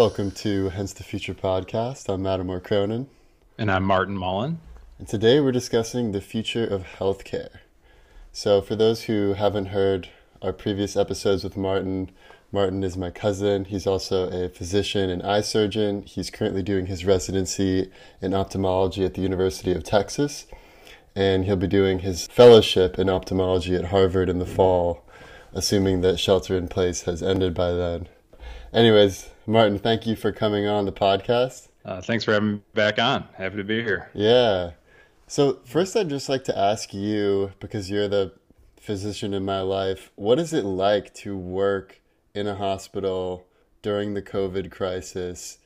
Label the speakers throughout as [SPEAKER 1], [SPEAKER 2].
[SPEAKER 1] Welcome to Hence the Future podcast. I'm Mattimore Cronin.
[SPEAKER 2] And I'm Martin Mullen.
[SPEAKER 1] And today we're discussing the future of healthcare. So, for those who haven't heard our previous episodes with Martin, Martin is my cousin. He's also a physician and eye surgeon. He's currently doing his residency in ophthalmology at the University of Texas. And he'll be doing his fellowship in ophthalmology at Harvard in the fall, assuming that shelter in place has ended by then. Anyways, Martin, thank you for coming on the podcast.
[SPEAKER 2] Uh, thanks for having me back on. Happy to be here.
[SPEAKER 1] Yeah. So, first, I'd just like to ask you, because you're the physician in my life, what is it like to work in a hospital during the COVID crisis?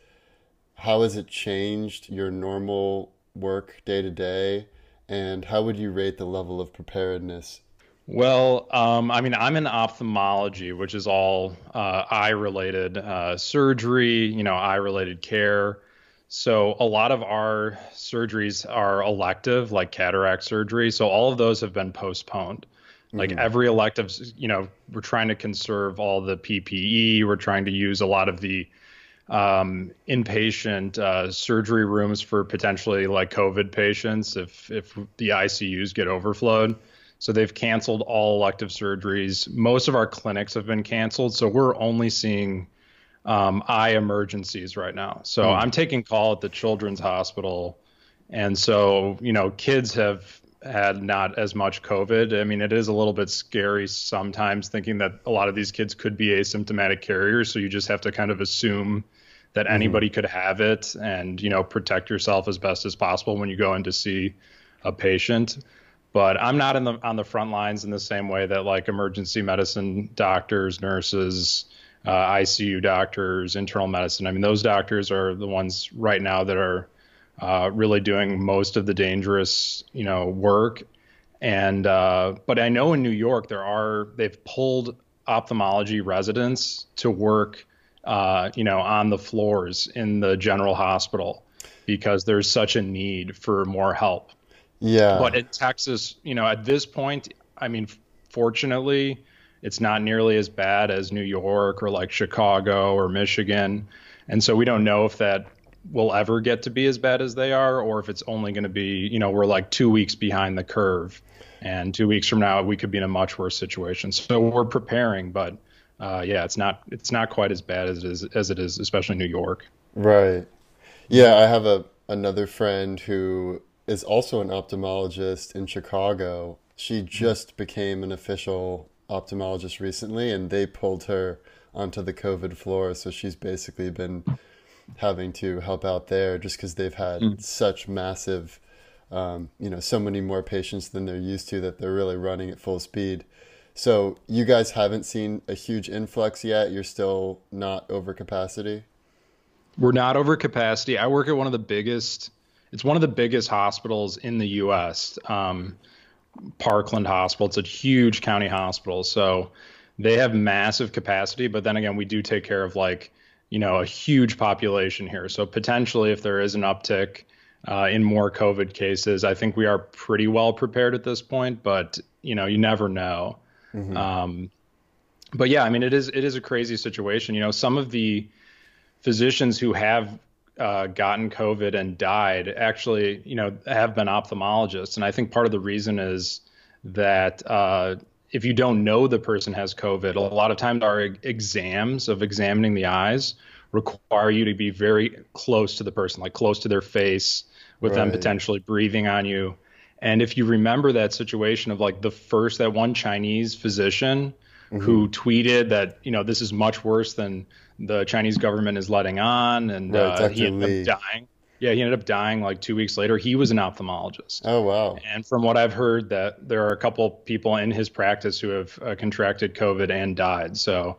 [SPEAKER 1] How has it changed your normal work day to day? And how would you rate the level of preparedness
[SPEAKER 2] well, um, I mean, I'm in ophthalmology, which is all uh, eye related uh, surgery, you know, eye related care. So a lot of our surgeries are elective, like cataract surgery. So all of those have been postponed. Like mm-hmm. every elective, you know, we're trying to conserve all the PPE. We're trying to use a lot of the um, inpatient uh, surgery rooms for potentially like COVID patients if if the ICUs get overflowed. So they've canceled all elective surgeries. Most of our clinics have been canceled. So we're only seeing um, eye emergencies right now. So mm. I'm taking call at the children's hospital. And so, you know, kids have had not as much COVID. I mean, it is a little bit scary sometimes thinking that a lot of these kids could be asymptomatic carriers. So you just have to kind of assume that mm-hmm. anybody could have it and, you know, protect yourself as best as possible when you go in to see a patient but I'm not in the on the front lines in the same way that like emergency medicine doctors, nurses, uh, ICU doctors, internal medicine. I mean, those doctors are the ones right now that are uh, really doing most of the dangerous, you know, work. And uh, but I know in New York there are they've pulled ophthalmology residents to work, uh, you know, on the floors in the general hospital because there's such a need for more help.
[SPEAKER 1] Yeah.
[SPEAKER 2] But in Texas, you know, at this point, I mean, fortunately, it's not nearly as bad as New York or like Chicago or Michigan. And so we don't know if that will ever get to be as bad as they are or if it's only going to be, you know, we're like two weeks behind the curve. And two weeks from now, we could be in a much worse situation. So we're preparing, but uh, yeah, it's not it's not quite as bad as it is as it is, especially New York.
[SPEAKER 1] Right. Yeah, I have a another friend who is also an ophthalmologist in Chicago. She just became an official ophthalmologist recently, and they pulled her onto the COVID floor. So she's basically been having to help out there just because they've had mm. such massive, um, you know, so many more patients than they're used to that they're really running at full speed. So you guys haven't seen a huge influx yet. You're still not over capacity.
[SPEAKER 2] We're not over capacity. I work at one of the biggest it's one of the biggest hospitals in the U.S. Um, Parkland Hospital. It's a huge county hospital, so they have massive capacity. But then again, we do take care of like you know a huge population here. So potentially, if there is an uptick uh, in more COVID cases, I think we are pretty well prepared at this point. But you know, you never know. Mm-hmm. Um, but yeah, I mean, it is it is a crazy situation. You know, some of the physicians who have uh, gotten COVID and died actually, you know, have been ophthalmologists. And I think part of the reason is that uh, if you don't know the person has COVID, a lot of times our exams of examining the eyes require you to be very close to the person, like close to their face, with right. them potentially breathing on you. And if you remember that situation of like the first, that one Chinese physician mm-hmm. who tweeted that, you know, this is much worse than the Chinese government is letting on, and right, uh, he ended up dying. Yeah, he ended up dying like two weeks later. He was an ophthalmologist.
[SPEAKER 1] Oh wow!
[SPEAKER 2] And from what I've heard, that there are a couple people in his practice who have uh, contracted COVID and died. So,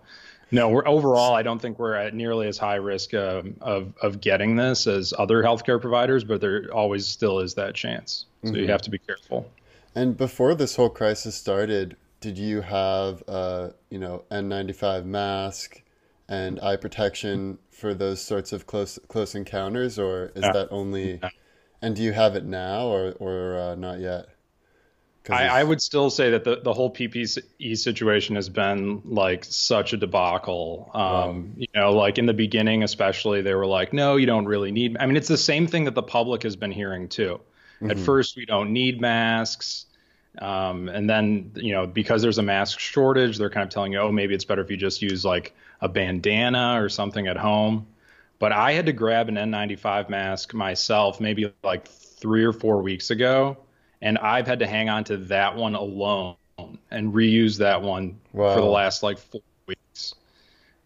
[SPEAKER 2] no, we're overall. I don't think we're at nearly as high risk um, of of getting this as other healthcare providers, but there always still is that chance. So mm-hmm. you have to be careful.
[SPEAKER 1] And before this whole crisis started, did you have a you know N95 mask? And eye protection for those sorts of close close encounters, or is yeah. that only? And do you have it now, or or uh, not yet?
[SPEAKER 2] I, I, would still say that the, the whole PPE situation has been like such a debacle. Um, wow. You know, like in the beginning, especially, they were like, no, you don't really need. I mean, it's the same thing that the public has been hearing too. Mm-hmm. At first, we don't need masks. Um, and then, you know, because there's a mask shortage, they're kind of telling you, oh, maybe it's better if you just use like a bandana or something at home. But I had to grab an N95 mask myself maybe like three or four weeks ago and I've had to hang on to that one alone and reuse that one wow. for the last like four weeks.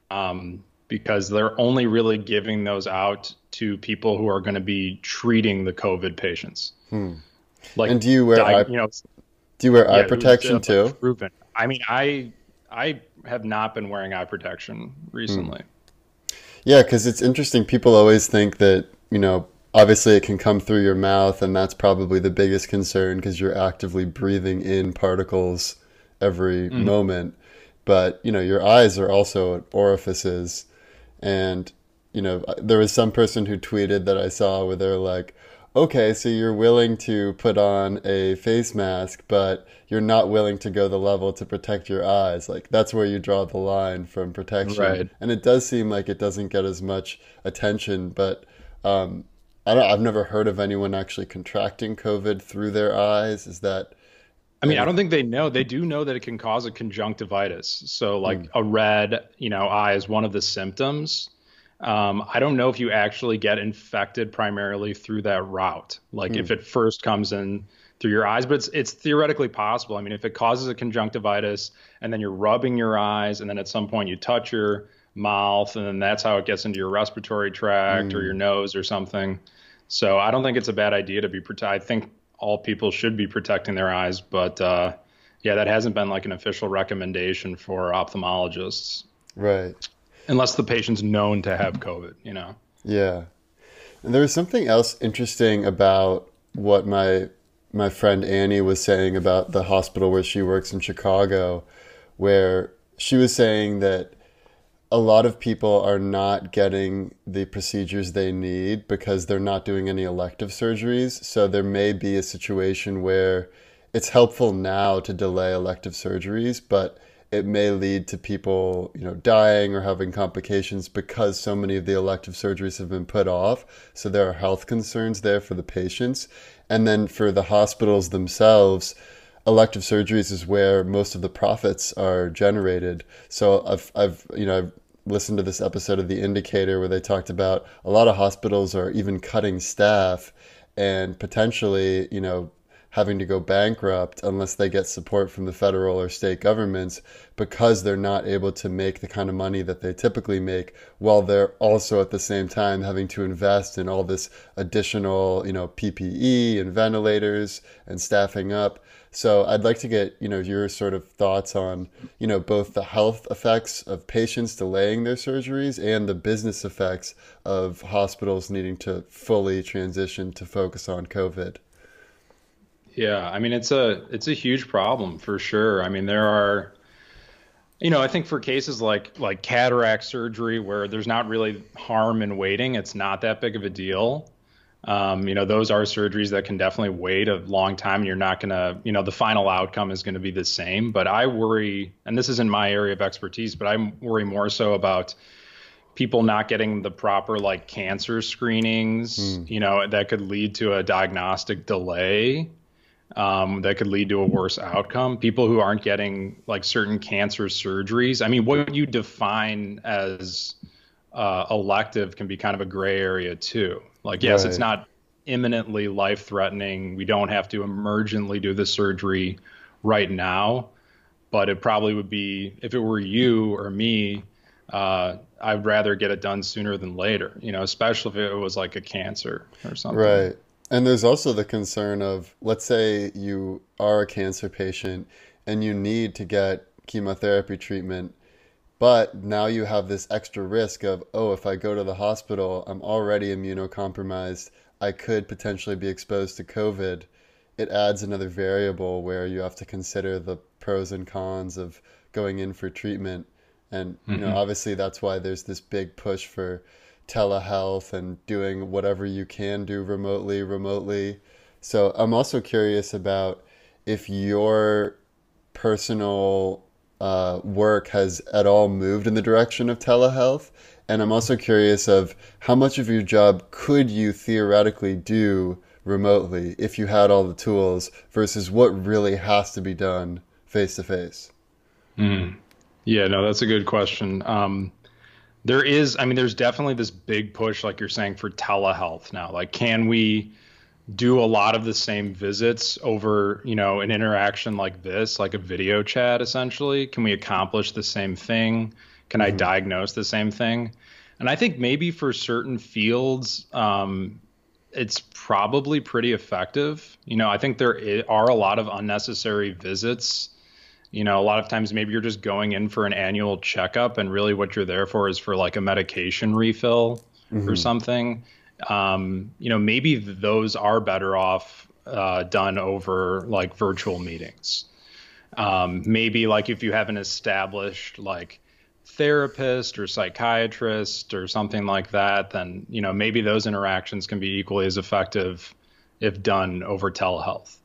[SPEAKER 2] Um, because they're only really giving those out to people who are going to be treating the COVID patients.
[SPEAKER 1] Hmm. Like, and do you wear di- you know, do you wear yeah, eye protection too?
[SPEAKER 2] Proven. I mean, I I have not been wearing eye protection recently. Hmm.
[SPEAKER 1] Yeah, because it's interesting. People always think that you know obviously it can come through your mouth and that's probably the biggest concern because you're actively breathing in particles every mm. moment but you know your eyes are also orifices and you know there was some person who tweeted that i saw where they're like okay so you're willing to put on a face mask but you're not willing to go the level to protect your eyes like that's where you draw the line from protection right. and it does seem like it doesn't get as much attention but um, I don't, I've never heard of anyone actually contracting COVID through their eyes. Is that?
[SPEAKER 2] I mean, I don't think they know. They do know that it can cause a conjunctivitis. So, like mm. a red, you know, eye is one of the symptoms. Um, I don't know if you actually get infected primarily through that route. Like mm. if it first comes in through your eyes, but it's, it's theoretically possible. I mean, if it causes a conjunctivitis and then you're rubbing your eyes and then at some point you touch your mouth, and then that's how it gets into your respiratory tract mm. or your nose or something. So I don't think it's a bad idea to be protect. I think all people should be protecting their eyes, but uh, yeah, that hasn't been like an official recommendation for ophthalmologists.
[SPEAKER 1] Right.
[SPEAKER 2] Unless the patient's known to have COVID, you know.
[SPEAKER 1] Yeah. And there was something else interesting about what my my friend Annie was saying about the hospital where she works in Chicago, where she was saying that a lot of people are not getting the procedures they need because they're not doing any elective surgeries. So there may be a situation where it's helpful now to delay elective surgeries, but it may lead to people, you know, dying or having complications because so many of the elective surgeries have been put off. So there are health concerns there for the patients. And then for the hospitals themselves, elective surgeries is where most of the profits are generated. So I've, I've, you know, I've listened to this episode of The Indicator where they talked about a lot of hospitals are even cutting staff and potentially, you know, having to go bankrupt unless they get support from the federal or state governments because they're not able to make the kind of money that they typically make while they're also at the same time having to invest in all this additional, you know, PPE and ventilators and staffing up. So I'd like to get, you know, your sort of thoughts on, you know, both the health effects of patients delaying their surgeries and the business effects of hospitals needing to fully transition to focus on COVID.
[SPEAKER 2] Yeah, I mean it's a it's a huge problem for sure. I mean there are you know, I think for cases like like cataract surgery where there's not really harm in waiting, it's not that big of a deal. Um, you know, those are surgeries that can definitely wait a long time. You're not going to, you know, the final outcome is going to be the same. But I worry, and this isn't my area of expertise, but I worry more so about people not getting the proper like cancer screenings, mm. you know, that could lead to a diagnostic delay. Um, that could lead to a worse outcome. People who aren't getting like certain cancer surgeries. I mean, what you define as uh, elective can be kind of a gray area too. Like, yes, right. it's not imminently life threatening. We don't have to emergently do the surgery right now, but it probably would be if it were you or me. Uh, I'd rather get it done sooner than later, you know, especially if it was like a cancer or something.
[SPEAKER 1] Right. And there's also the concern of, let's say you are a cancer patient and you need to get chemotherapy treatment but now you have this extra risk of, oh, if I go to the hospital, I'm already immunocompromised. I could potentially be exposed to COVID. It adds another variable where you have to consider the pros and cons of going in for treatment. And, you mm-hmm. know, obviously that's why there's this big push for telehealth and doing whatever you can do remotely, remotely. So I'm also curious about if your personal uh, work has at all moved in the direction of telehealth. And I'm also curious of how much of your job could you theoretically do remotely if you had all the tools versus what really has to be done face to face.
[SPEAKER 2] Yeah, no, that's a good question. Um, there is, I mean, there's definitely this big push, like you're saying, for telehealth now. Like, can we do a lot of the same visits over, you know, an interaction like this, like a video chat essentially? Can we accomplish the same thing? Can I diagnose the same thing? And I think maybe for certain fields, um, it's probably pretty effective. You know, I think there are a lot of unnecessary visits. You know, a lot of times maybe you're just going in for an annual checkup, and really what you're there for is for like a medication refill or something. Um, you know, maybe those are better off uh, done over like virtual meetings. Um, maybe like if you have an established like therapist or psychiatrist or something like that, then you know maybe those interactions can be equally as effective if done over telehealth.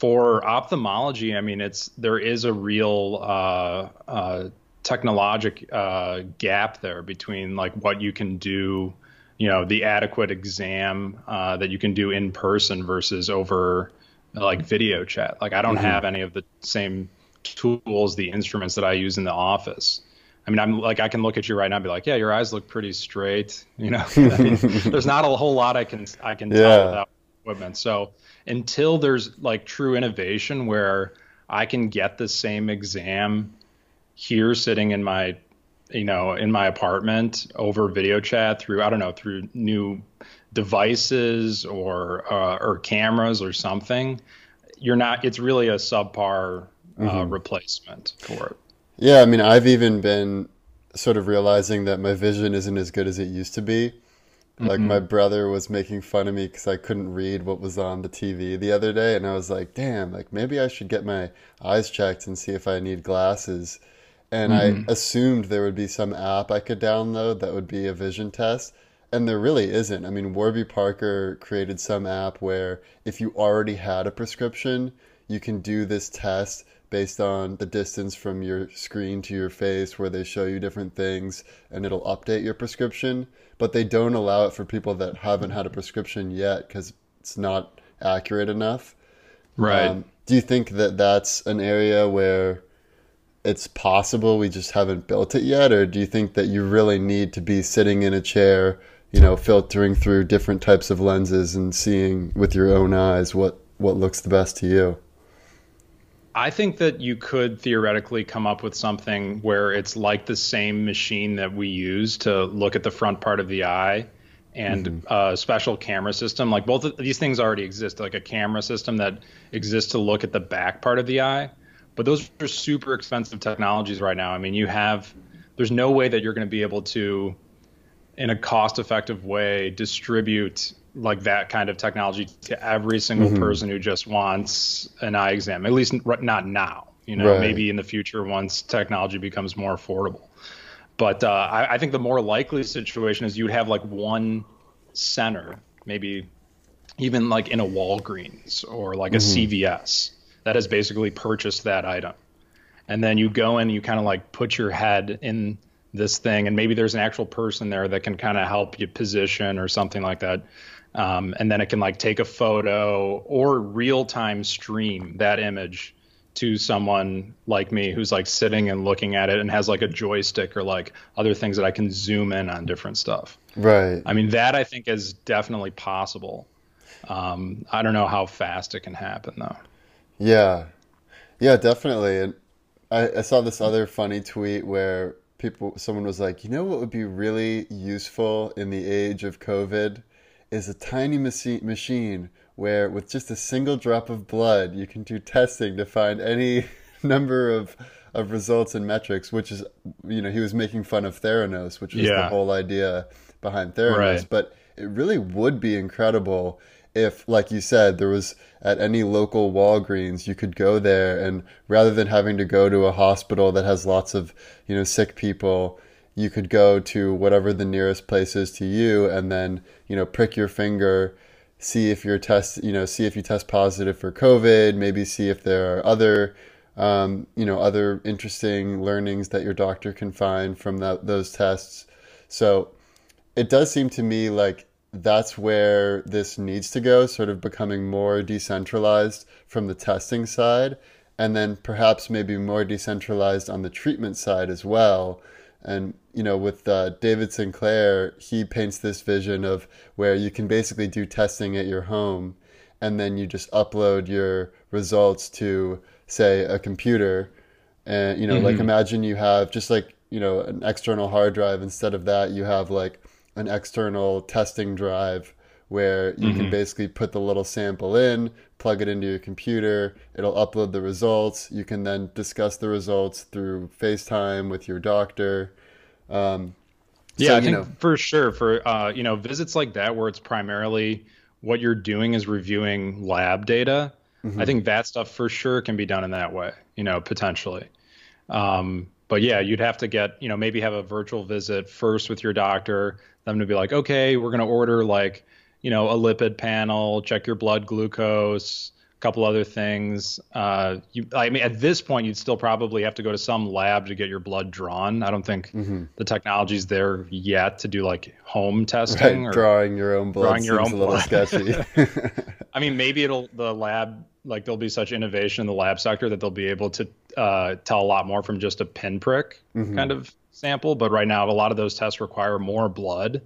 [SPEAKER 2] For ophthalmology, I mean, it's there is a real uh, uh, technologic uh, gap there between like what you can do, you know, the adequate exam uh, that you can do in person versus over like video chat. Like I don't have any of the same tools, the instruments that I use in the office. I mean, I'm like, I can look at you right now and be like, yeah, your eyes look pretty straight. You know, I mean, there's not a whole lot I can, I can
[SPEAKER 1] Yeah.
[SPEAKER 2] tell without equipment. So until there's like true innovation where I can get the same exam here sitting in my, you know, in my apartment over video chat through, I don't know, through new devices or, uh, or cameras or something, you're not, it's really a subpar uh, replacement for it.
[SPEAKER 1] Yeah, I mean, I've even been sort of realizing that my vision isn't as good as it used to be. Like mm-hmm. my brother was making fun of me because I couldn't read what was on the TV the other day, and I was like, "Damn, like maybe I should get my eyes checked and see if I need glasses." And I mm-hmm. assumed there would be some app I could download that would be a vision test, and there really isn't. I mean, Warby Parker created some app where if you already had a prescription, you can do this test based on the distance from your screen to your face where they show you different things and it'll update your prescription but they don't allow it for people that haven't had a prescription yet because it's not accurate enough.
[SPEAKER 2] Right.
[SPEAKER 1] um, do you think that that's an area where it's possible we just haven't built it yet? Or do you think that you really need to be sitting in a chair you know filtering through different types of lenses and seeing with your own eyes what what looks the best to you
[SPEAKER 2] I think that you could theoretically come up with something where it's like the same machine that we use to look at the front part of the eye and mm-hmm. a special camera system. Like both of these things already exist, like a camera system that exists to look at the back part of the eye. But those are super expensive technologies right now. I mean, you have, there's no way that you're going to be able to, in a cost effective way, distribute like that kind of technology to every single person who just wants an eye exam, at least not now. You know,
[SPEAKER 1] Right.
[SPEAKER 2] maybe in the future once technology becomes more affordable. But uh, I, I think the more likely situation is you'd have like one center, maybe even like in a Walgreens or like a CVS that has basically purchased that item. And then you go in, you kind of like put your head in this thing, and maybe there's an actual person there that can kind of help you position or something like that. Um, and then it can like take a photo or real time stream that image to someone like me who's like sitting and looking at it and has like a joystick or like other things that I can zoom in on different stuff.
[SPEAKER 1] right
[SPEAKER 2] I mean, that I think is definitely possible. Um, I don't know how fast it can happen though.
[SPEAKER 1] Yeah, yeah, definitely. And I, I saw this other funny tweet where people, someone was like, you know what would be really useful in the age of COVID is a tiny machi- machine where with just a single drop of blood you can do testing to find any number of of results and metrics, which is, you know, he was making fun of Theranos, which was the whole idea behind Theranos.
[SPEAKER 2] Right.
[SPEAKER 1] But it really would be incredible if, like you said, there was at any local Walgreens, you could go there and rather than having to go to a hospital that has lots of, you know, sick people, you could go to whatever the nearest place is to you and then, you know, prick your finger, see if you're test, you know, see if you test positive for COVID, maybe see if there are other, um, you know, other interesting learnings that your doctor can find from that, those tests. So it does seem to me like that's where this needs to go, sort of becoming more decentralized from the testing side, and then perhaps maybe more decentralized on the treatment side as well. And you know, with uh, David Sinclair, he paints this vision of where you can basically do testing at your home, and then you just upload your results to, say, a computer. And you know, mm-hmm. like imagine you have just like you know an external hard drive. Instead of that, you have like an external testing drive where you mm-hmm. can basically put the little sample in, plug it into your computer, it'll upload the results. You can then discuss the results through FaceTime with your doctor. Um,
[SPEAKER 2] yeah, so, I think know, for sure for uh, you know visits like that where it's primarily what you're doing is reviewing lab data. Mm-hmm. I think that stuff for sure can be done in that way. You know, potentially. Um, but yeah, you'd have to get you know maybe have a virtual visit first with your doctor. Them to be like, okay, we're gonna order like you know a lipid panel, check your blood glucose, a couple other things. Uh, you, I mean, at this point, you'd still probably have to go to some lab to get your blood drawn. I don't think mm-hmm. the technology's there yet to do like home testing
[SPEAKER 1] right. or drawing your own blood. Drawing your own a little blood. sketchy.
[SPEAKER 2] I mean, maybe it'll the lab like there'll be such innovation in the lab sector that they'll be able to uh, tell a lot more from just a pinprick mm-hmm. kind of sample. But right now, a lot of those tests require more blood.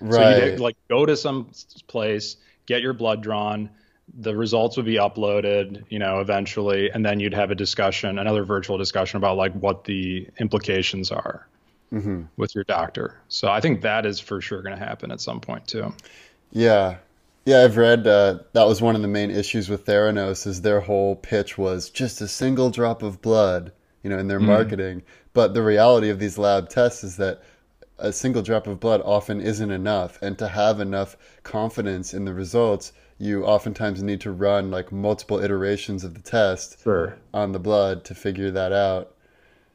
[SPEAKER 2] Right. So you like go to some place, get your blood drawn the results would be uploaded, you know, eventually, and then you'd have a discussion, another virtual discussion about like what the implications are mm-hmm. with your doctor. So I think that is for sure going to happen at some point too.
[SPEAKER 1] Yeah, yeah, I've read uh, that was one of the main issues with Theranos is their whole pitch was just a single drop of blood, you know, in their mm. marketing. But the reality of these lab tests is that a single drop of blood often isn't enough, and to have enough confidence in the results you oftentimes need to run like multiple iterations of the test
[SPEAKER 2] sure.
[SPEAKER 1] on the blood to figure that out.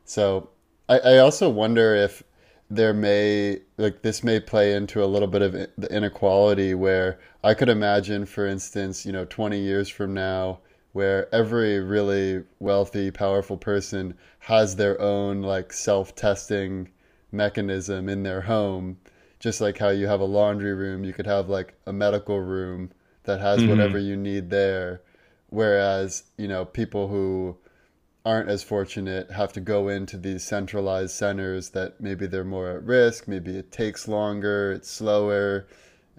[SPEAKER 1] So I, I also wonder if there may like this may play into a little bit of the inequality where I could imagine, for instance, you know, 20 years from now, where every really wealthy, powerful person has their own like self-testing mechanism in their home, just like how you have a laundry room, you could have like a medical room that has mm-hmm. whatever you need there. Whereas, you know, people who aren't as fortunate have to go into these centralized centers that maybe they're more at risk, maybe it takes longer, it's slower.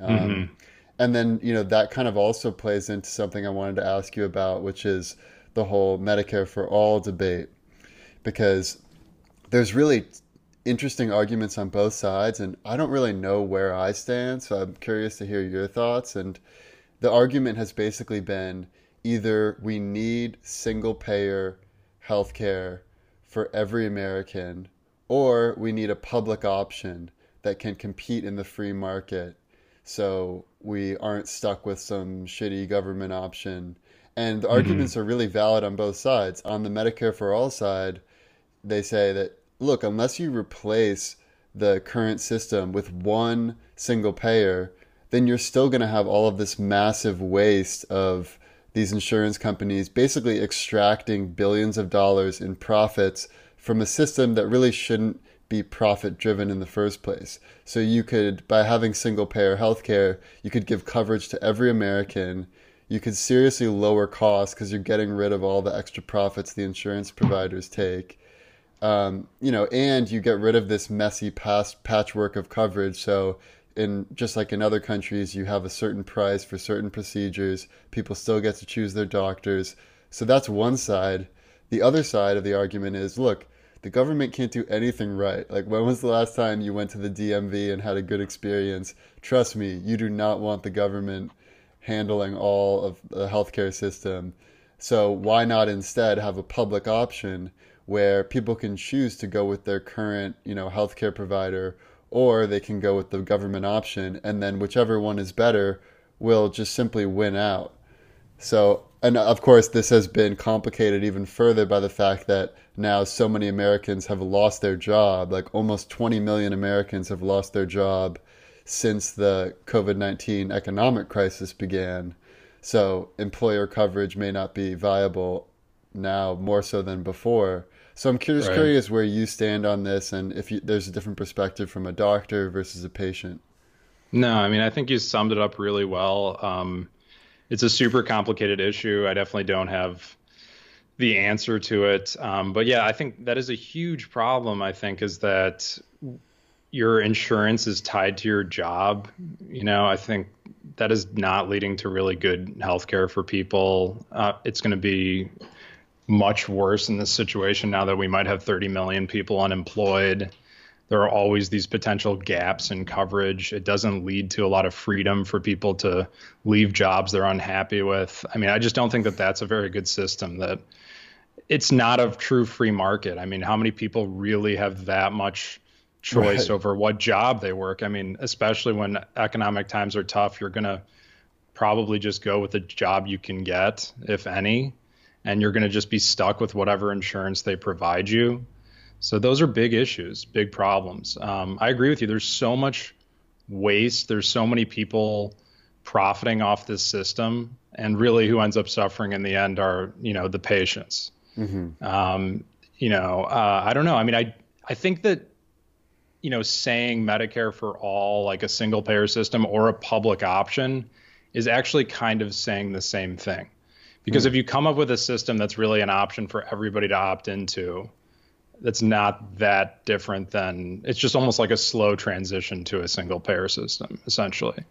[SPEAKER 1] Um, mm-hmm. And then, you know, that kind of also plays into something I wanted to ask you about, which is the whole Medicare for all debate. Because there's really interesting arguments on both sides, and I don't really know where I stand. So I'm curious to hear your thoughts. And the argument has basically been either we need single payer health care for every American, or we need a public option that can compete in the free market so we aren't stuck with some shitty government option. And the mm-hmm. arguments are really valid on both sides. On the Medicare for All side, they say that look, unless you replace the current system with one single payer, then you're still going to have all of this massive waste of these insurance companies basically extracting billions of dollars in profits from a system that really shouldn't be profit driven in the first place. So you could, by having single payer healthcare, you could give coverage to every American. You could seriously lower costs because you're getting rid of all the extra profits the insurance providers take. Um, you know, and you get rid of this messy past patchwork of coverage. So in just like in other countries, you have a certain price for certain procedures. People still get to choose their doctors. So that's one side. The other side of the argument is look, the government can't do anything right. Like, when was the last time you went to the DMV and had a good experience? Trust me, you do not want the government handling all of the healthcare system. So, why not instead have a public option where people can choose to go with their current, you know, healthcare provider or they can go with the government option, and then whichever one is better will just simply win out. So, and of course, this has been complicated even further by the fact that now so many Americans have lost their job. Like almost 20 million Americans have lost their job since the COVID 19 economic crisis began. So employer coverage may not be viable now more so than before. So I'm curious, right. curious where you stand on this, and if you, there's a different perspective from a doctor versus a patient.
[SPEAKER 2] No, I mean I think you summed it up really well. Um, it's a super complicated issue. I definitely don't have the answer to it, um, but yeah, I think that is a huge problem. I think is that your insurance is tied to your job. You know, I think that is not leading to really good health care for people. Uh, it's going to be much worse in this situation now that we might have 30 million people unemployed. There are always these potential gaps in coverage. It doesn't lead to a lot of freedom for people to leave jobs they're unhappy with. I mean, I just don't think that that's a very good system that it's not a true free market. I mean, how many people really have that much choice right. over what job they work? I mean, especially when economic times are tough, you're going to probably just go with the job you can get, if any and you're going to just be stuck with whatever insurance they provide you. So those are big issues, big problems. Um, I agree with you. There's so much waste. There's so many people profiting off this system, and really, who ends up suffering in the end are you know the patients. Mm-hmm. Um, you know, uh, I don't know. I mean, I I think that you know saying Medicare for all, like a single payer system or a public option, is actually kind of saying the same thing. Because mm. if you come up with a system that's really an option for everybody to opt into, that's not that different than it's just almost like a slow transition to a single payer system, essentially,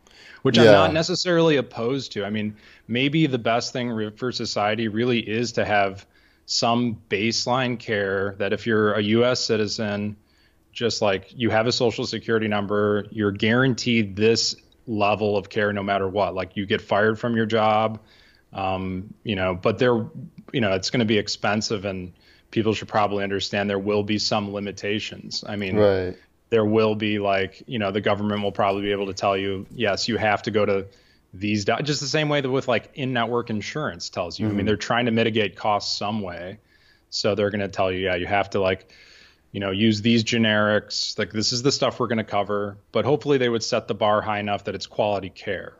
[SPEAKER 2] which yeah. I'm not necessarily opposed to. I mean, maybe the best thing for society really is to have some baseline care that if you're a US citizen, just like you have a social security number, you're guaranteed this level of care no matter what. Like you get fired from your job, um, you know, but there, you know, it's going to be expensive, and people should probably understand there will be some limitations. I mean, right. there will be like, you know, the government will probably be able to tell you, yes, you have to go to these, do-. just the same way that with like in-network insurance tells you. Mm-hmm. I mean, mm-hmm. they're trying to mitigate costs some way, so they're going to tell you, yeah, you have to like you know, use these generics. Like this is the stuff we're going to cover, but hopefully they would set the bar high enough that it's quality care.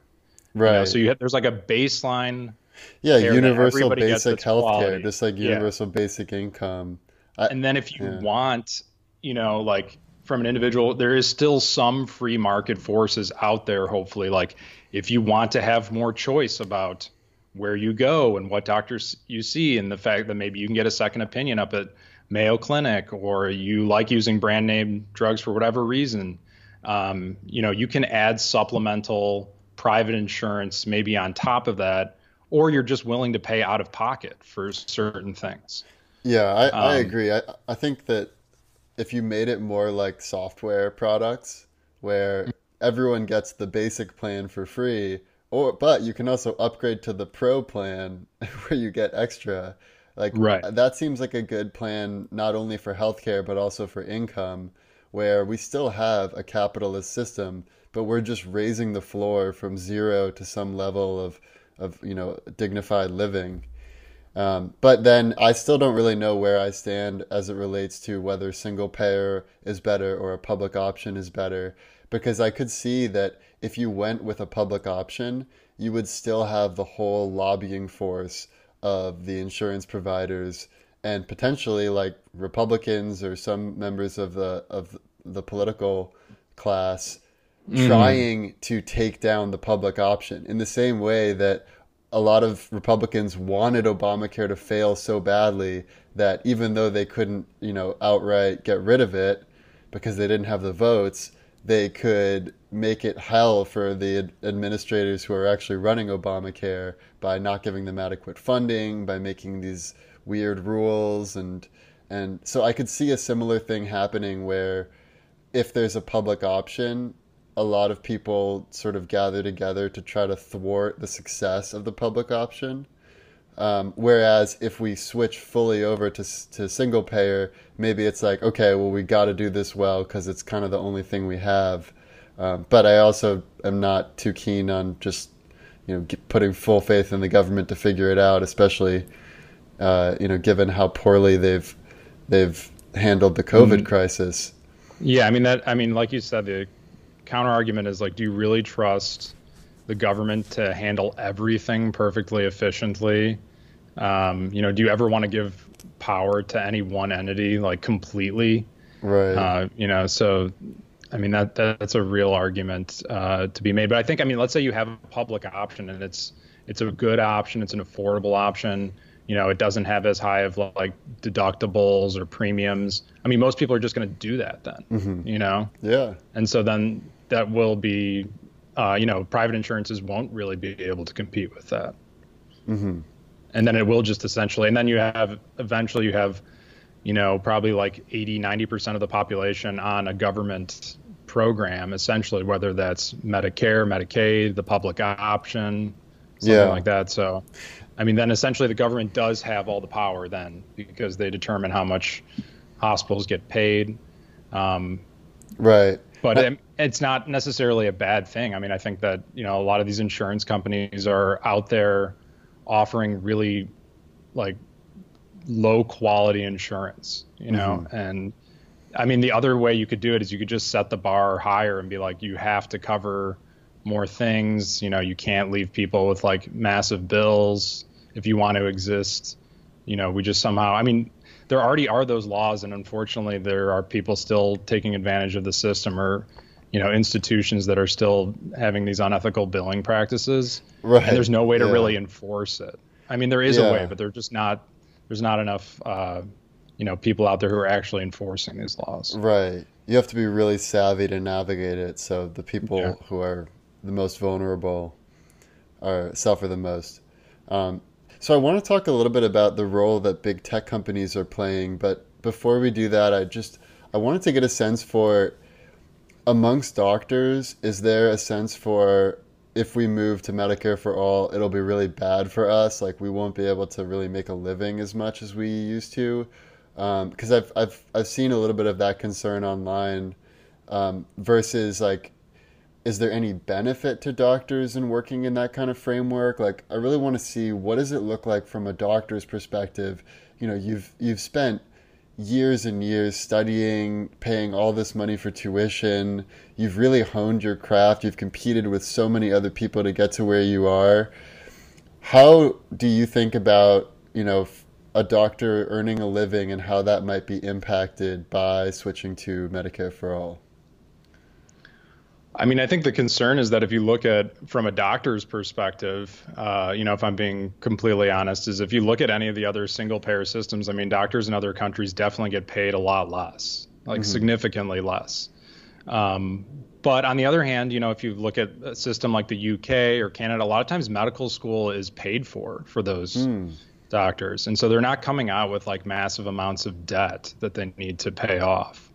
[SPEAKER 1] Right. You
[SPEAKER 2] know, so you have, there's like a baseline
[SPEAKER 1] yeah, universal basic health care, just like universal yeah. basic income.
[SPEAKER 2] I, and then if you yeah. want, you know, like from an individual, there is still some free market forces out there, hopefully. Like if you want to have more choice about where you go and what doctors you see, and the fact that maybe you can get a second opinion up at Mayo Clinic, or you like using brand name drugs for whatever reason, um, you know, you can add supplemental private insurance maybe on top of that or you're just willing to pay out of pocket for certain things.
[SPEAKER 1] Yeah, I, um, I agree. I, I think that if you made it more like software products where everyone gets the basic plan for free, or but you can also upgrade to the pro plan where you get extra. Like right. that seems like a good plan not only for healthcare but also for income where we still have a capitalist system, but we're just raising the floor from zero to some level of of you know dignified living. Um, but then I still don't really know where I stand as it relates to whether single payer is better or a public option is better, because I could see that if you went with a public option, you would still have the whole lobbying force of the insurance providers and potentially like Republicans or some members of the of the political class mm. trying to take down the public option in the same way that a lot of Republicans wanted Obamacare to fail so badly that even though they couldn't, you know, outright get rid of it because they didn't have the votes, they could make it hell for the administrators who are actually running Obamacare by not giving them adequate funding, by making these weird rules and and so I could see a similar thing happening where if there's a public option, a lot of people sort of gather together to try to thwart the success of the public option. Um, whereas if we switch fully over to, to single payer, maybe it's like, okay, well, we got to do this well because it's kind of the only thing we have. Um, but I also am not too keen on just, you know, putting full faith in the government to figure it out, especially, uh, you know, given how poorly they've they've handled the COVID mm-hmm. crisis.
[SPEAKER 2] Yeah, I mean that. I mean, like you said, the counter argument is like, do you really trust the government to handle everything perfectly efficiently? Um, you know, do you ever want to give power to any one entity like completely?
[SPEAKER 1] Right.
[SPEAKER 2] Uh, you know, so I mean that that's a real argument uh, to be made. But I think I mean, let's say you have a public option and it's it's a good option, it's an affordable option. You know, it doesn't have as high of like deductibles or premiums. I mean, most people are just going to do that then.
[SPEAKER 1] Mhm.
[SPEAKER 2] You know,
[SPEAKER 1] Yeah.
[SPEAKER 2] and so then that will be, uh, you know, private insurances won't really be able to compete with that.
[SPEAKER 1] hmm
[SPEAKER 2] And then it will just essentially, and then you have eventually you have, you know, probably like 80, 90% of the population on a government program, essentially, whether that's Medicare, Medicaid, the public option, something
[SPEAKER 1] Yeah.
[SPEAKER 2] like that. So, I mean, then essentially the government does have all the power then because they determine how much hospitals get paid. Um,
[SPEAKER 1] Right.
[SPEAKER 2] but it, it's not necessarily a bad thing. I mean, I think that you know a lot of these insurance companies are out there offering really like low quality insurance, you know, mm-hmm. and I mean the other way you could do it is you could just set the bar higher and be like you have to cover more things, you know, you can't leave people with like massive bills if you want to exist. You know, we just somehow I mean there already are those laws and unfortunately there are people still taking advantage of the system or you know institutions that are still having these unethical billing practices
[SPEAKER 1] Right.
[SPEAKER 2] and there's no way to
[SPEAKER 1] Yeah.
[SPEAKER 2] really enforce it i mean there is
[SPEAKER 1] Yeah.
[SPEAKER 2] a way but they're just not there's not enough uh, you know people out there who are actually enforcing these laws
[SPEAKER 1] Right. You have to be really savvy to navigate it. So the people
[SPEAKER 2] Yeah.
[SPEAKER 1] who are the most vulnerable are suffer the most. Um, so I want to talk a little bit about the role that big tech companies are playing. But before we do that, I just I wanted to get a sense for amongst doctors. Is there a sense for if we move to Medicare for all, it'll be really bad for us. Like we won't be able to really make a living as much as we used to. Because I've I've I've seen a little bit of that concern online. Um, versus like, is there any benefit to doctors in working in that kind of framework? Like, I really want to see what does it look like from a doctor's perspective. You know, you've you've spent years and years studying, paying all this money for tuition. You've really honed your craft. You've competed with so many other people to get to where you are. How do you think about, you know, a doctor earning a living and how that might be impacted by switching to Medicare for all?
[SPEAKER 2] I mean, I think the concern is that if you look at from a doctor's perspective, uh, you know, if I'm being completely honest, is if you look at any of the other single payer systems, I mean, doctors in other countries definitely get paid a lot less, like significantly less. Um, but on the other hand, you know, if you look at a system like the UK or Canada, a lot of times medical school is paid for for those doctors, and so they're not coming out with like massive amounts of debt that they need to pay off.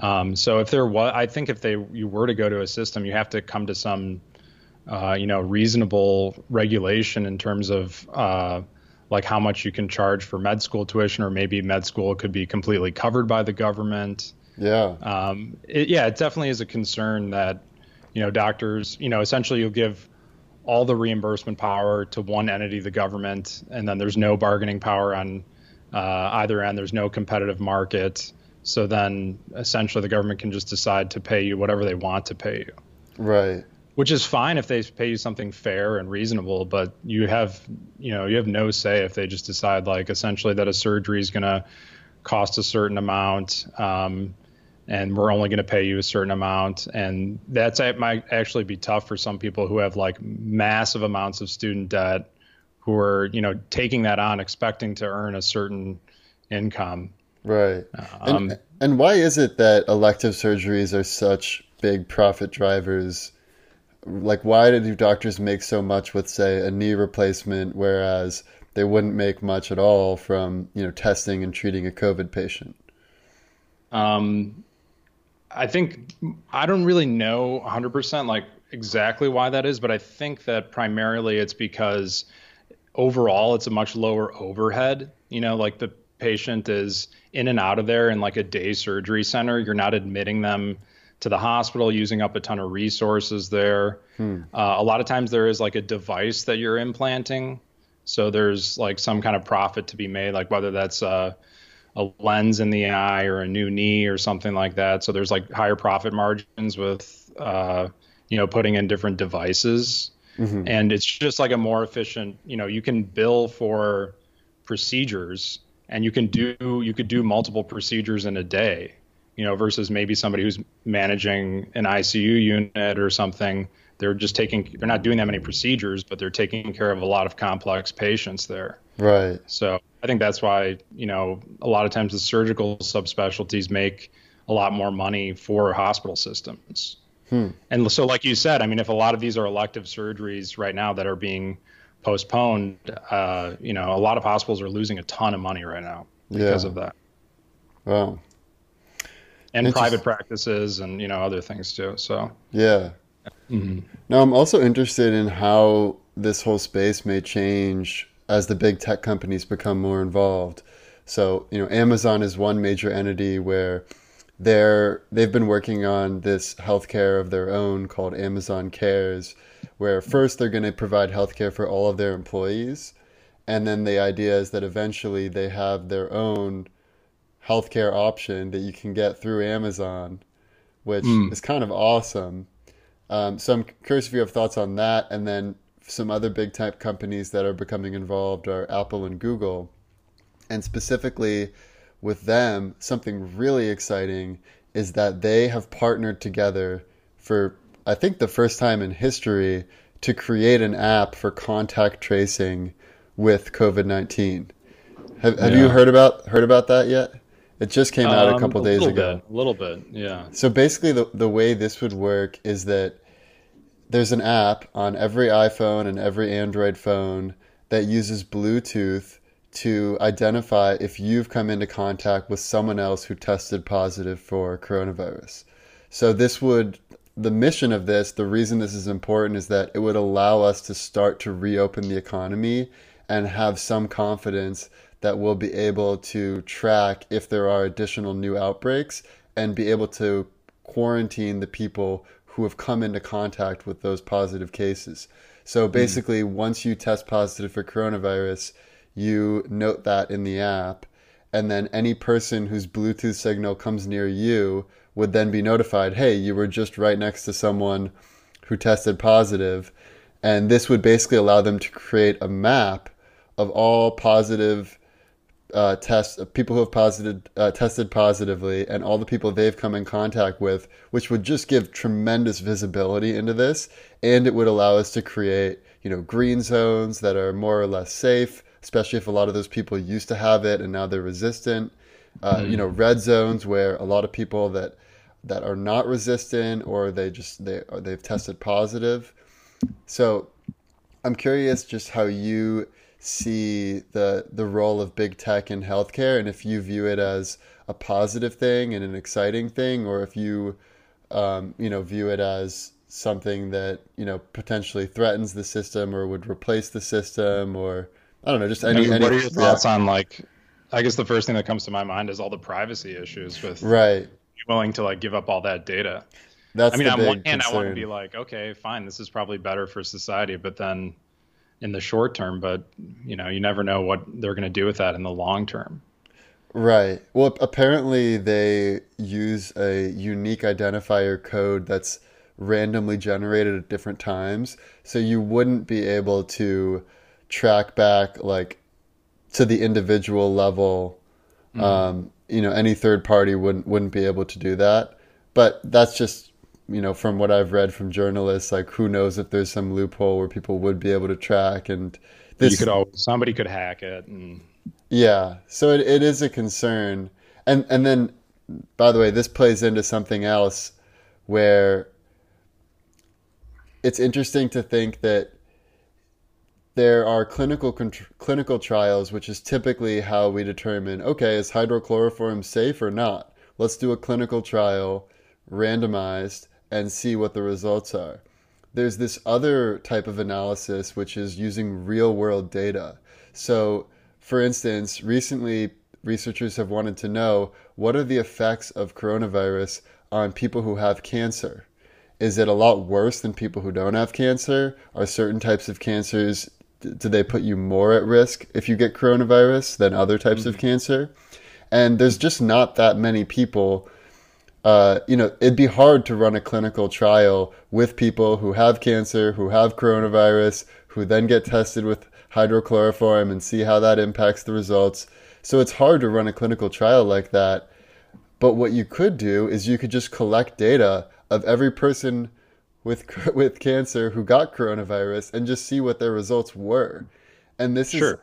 [SPEAKER 2] Um, so if there was, I think if they you were to go to a system, you have to come to some, uh, you know, reasonable regulation in terms of uh, like how much you can charge for med school tuition, or maybe med school could be completely covered by the government.
[SPEAKER 1] Yeah.
[SPEAKER 2] Um, it, yeah, it definitely is a concern that, you know, doctors, you know, essentially you'll give all the reimbursement power to one entity, the government, and then there's no bargaining power on uh, either end. There's no competitive market. So then essentially the government can just decide to pay you whatever they want to pay you,
[SPEAKER 1] Right.
[SPEAKER 2] which is fine if they pay you something fair and reasonable, but you have, you know, you have no say if they just decide like essentially that a surgery is going to cost a certain amount. Um, and we're only going to pay you a certain amount. And that's it might actually be tough for some people who have like massive amounts of student debt, who are you know taking that on, expecting to earn a certain income.
[SPEAKER 1] Right.
[SPEAKER 2] Um,
[SPEAKER 1] and, and why is it that elective surgeries are such big profit drivers? Like, why do doctors make so much with, say, a knee replacement, whereas they wouldn't make much at all from, you know, testing and treating a COVID patient?
[SPEAKER 2] Um, I think I don't really know 100% like exactly why that is, but I think that primarily it's because overall it's a much lower overhead. You know, like the patient is in and out of there in like a day surgery center. You're not admitting them to the hospital, using up a ton of resources there. Uh, a lot of times there is like a device that you're implanting. So there's like some kind of profit to be made, like whether that's uh, a lens in the eye or a new knee or something like that. So there's like higher profit margins with uh, you know, putting in different devices. Mm-hmm. And it's just like a more efficient, you know, you can bill for procedures and you can do you could do multiple procedures in a day you know versus maybe somebody who's managing an ICU unit or something. They're just taking they're not doing that many procedures but they're taking care of a lot of complex patients there.
[SPEAKER 1] Right.
[SPEAKER 2] So i think that's why you know a lot of times the surgical subspecialties make a lot more money for hospital systems. Hmm. and so like you said i mean if a lot of these are elective surgeries right now that are being postponed, uh, you know, a lot of hospitals are losing a ton of money right now because yeah. of that.
[SPEAKER 1] Wow.
[SPEAKER 2] And private practices and, you know, other things too. So,
[SPEAKER 1] yeah. Mm-hmm. Now, I'm also interested in how this whole space may change as the big tech companies become more involved. So, you know, Amazon is one major entity where they're they've been working on this healthcare of their own called Amazon Cares, where first they're going to provide healthcare for all of their employees, and then the idea is that eventually they have their own healthcare option that you can get through Amazon, which mm. is kind of awesome. Um, so I'm curious if you have thoughts on that, and then some other big tech companies that are becoming involved are Apple and Google, and specifically with them, something really exciting is that they have partnered together for I think the first time in history to create an app for contact tracing with COVID nineteen. Have, have yeah. you heard about heard about that yet? It just came out um, a couple a days ago.
[SPEAKER 2] Bit, a little bit, yeah.
[SPEAKER 1] So basically, the the way this would work is that there's an app on every iPhone and every Android phone that uses Bluetooth to identify if you've come into contact with someone else who tested positive for coronavirus. So this would the mission of this, the reason this is important is that it would allow us to start to reopen the economy and have some confidence that we'll be able to track if there are additional new outbreaks and be able to quarantine the people who have come into contact with those positive cases. So hmm. basically, mm. once you test positive for coronavirus, you note that in the app, and then any person whose Bluetooth signal comes near you would then be notified, hey, you were just right next to someone who tested positive. And this would basically allow them to create a map of all positive uh, tests, people who have posited, uh, tested positively, and all the people they've come in contact with, which would just give tremendous visibility into this. And it would allow us to create, you know, green zones that are more or less safe, especially if a lot of those people used to have it and now they're resistant uh, mm. you know red zones where a lot of people that that are not resistant or they just they they've tested positive. So I'm curious just how you see the the role of big tech in healthcare and if you view it as a positive thing and an exciting thing or if you um, you know view it as something that you know potentially threatens the system or would replace the system or I don't know just any.
[SPEAKER 2] what any, are your thoughts on like I guess the first thing that comes to my mind is all the privacy issues with
[SPEAKER 1] right
[SPEAKER 2] willing to like give up all that data.
[SPEAKER 1] That's
[SPEAKER 2] I mean,
[SPEAKER 1] on
[SPEAKER 2] one hand. I want to be like, okay, fine, this is probably better for society, but then in the short term, but you know, you never know what they're going to do with that in the long term.
[SPEAKER 1] Right. Well, apparently they use a unique identifier code that's randomly generated at different times, so you wouldn't be able to track back like to the individual level. Mm-hmm. Um, you know, any third party wouldn't wouldn't be able to do that. But that's just you know from what I've read from journalists. Like, who knows if there's some loophole where people would be able to track and
[SPEAKER 2] this. You could always, somebody could hack it and.
[SPEAKER 1] Yeah, so it, it is a concern, and and then, by the way, this plays into something else, where it's interesting to think that there are clinical clinical trials, which is typically how we determine okay, is hydrochloroform safe or not? Let's do a clinical trial, randomized, and see what the results are. There's this other type of analysis, which is using real world data. So, for instance, recently researchers have wanted to know what are the effects of coronavirus on people who have cancer. Is it a lot worse than people who don't have cancer? Are certain types of cancers do they put you more at risk if you get coronavirus than other types mm-hmm. of cancer? And there's just not that many people uh, you know, it'd be hard to run a clinical trial with people who have cancer, who have coronavirus, who then get tested with hydrochloroform and see how that impacts the results. So it's hard to run a clinical trial like that. But what you could do is you could just collect data of every person with with cancer who got coronavirus and just see what their results were. And this sure. is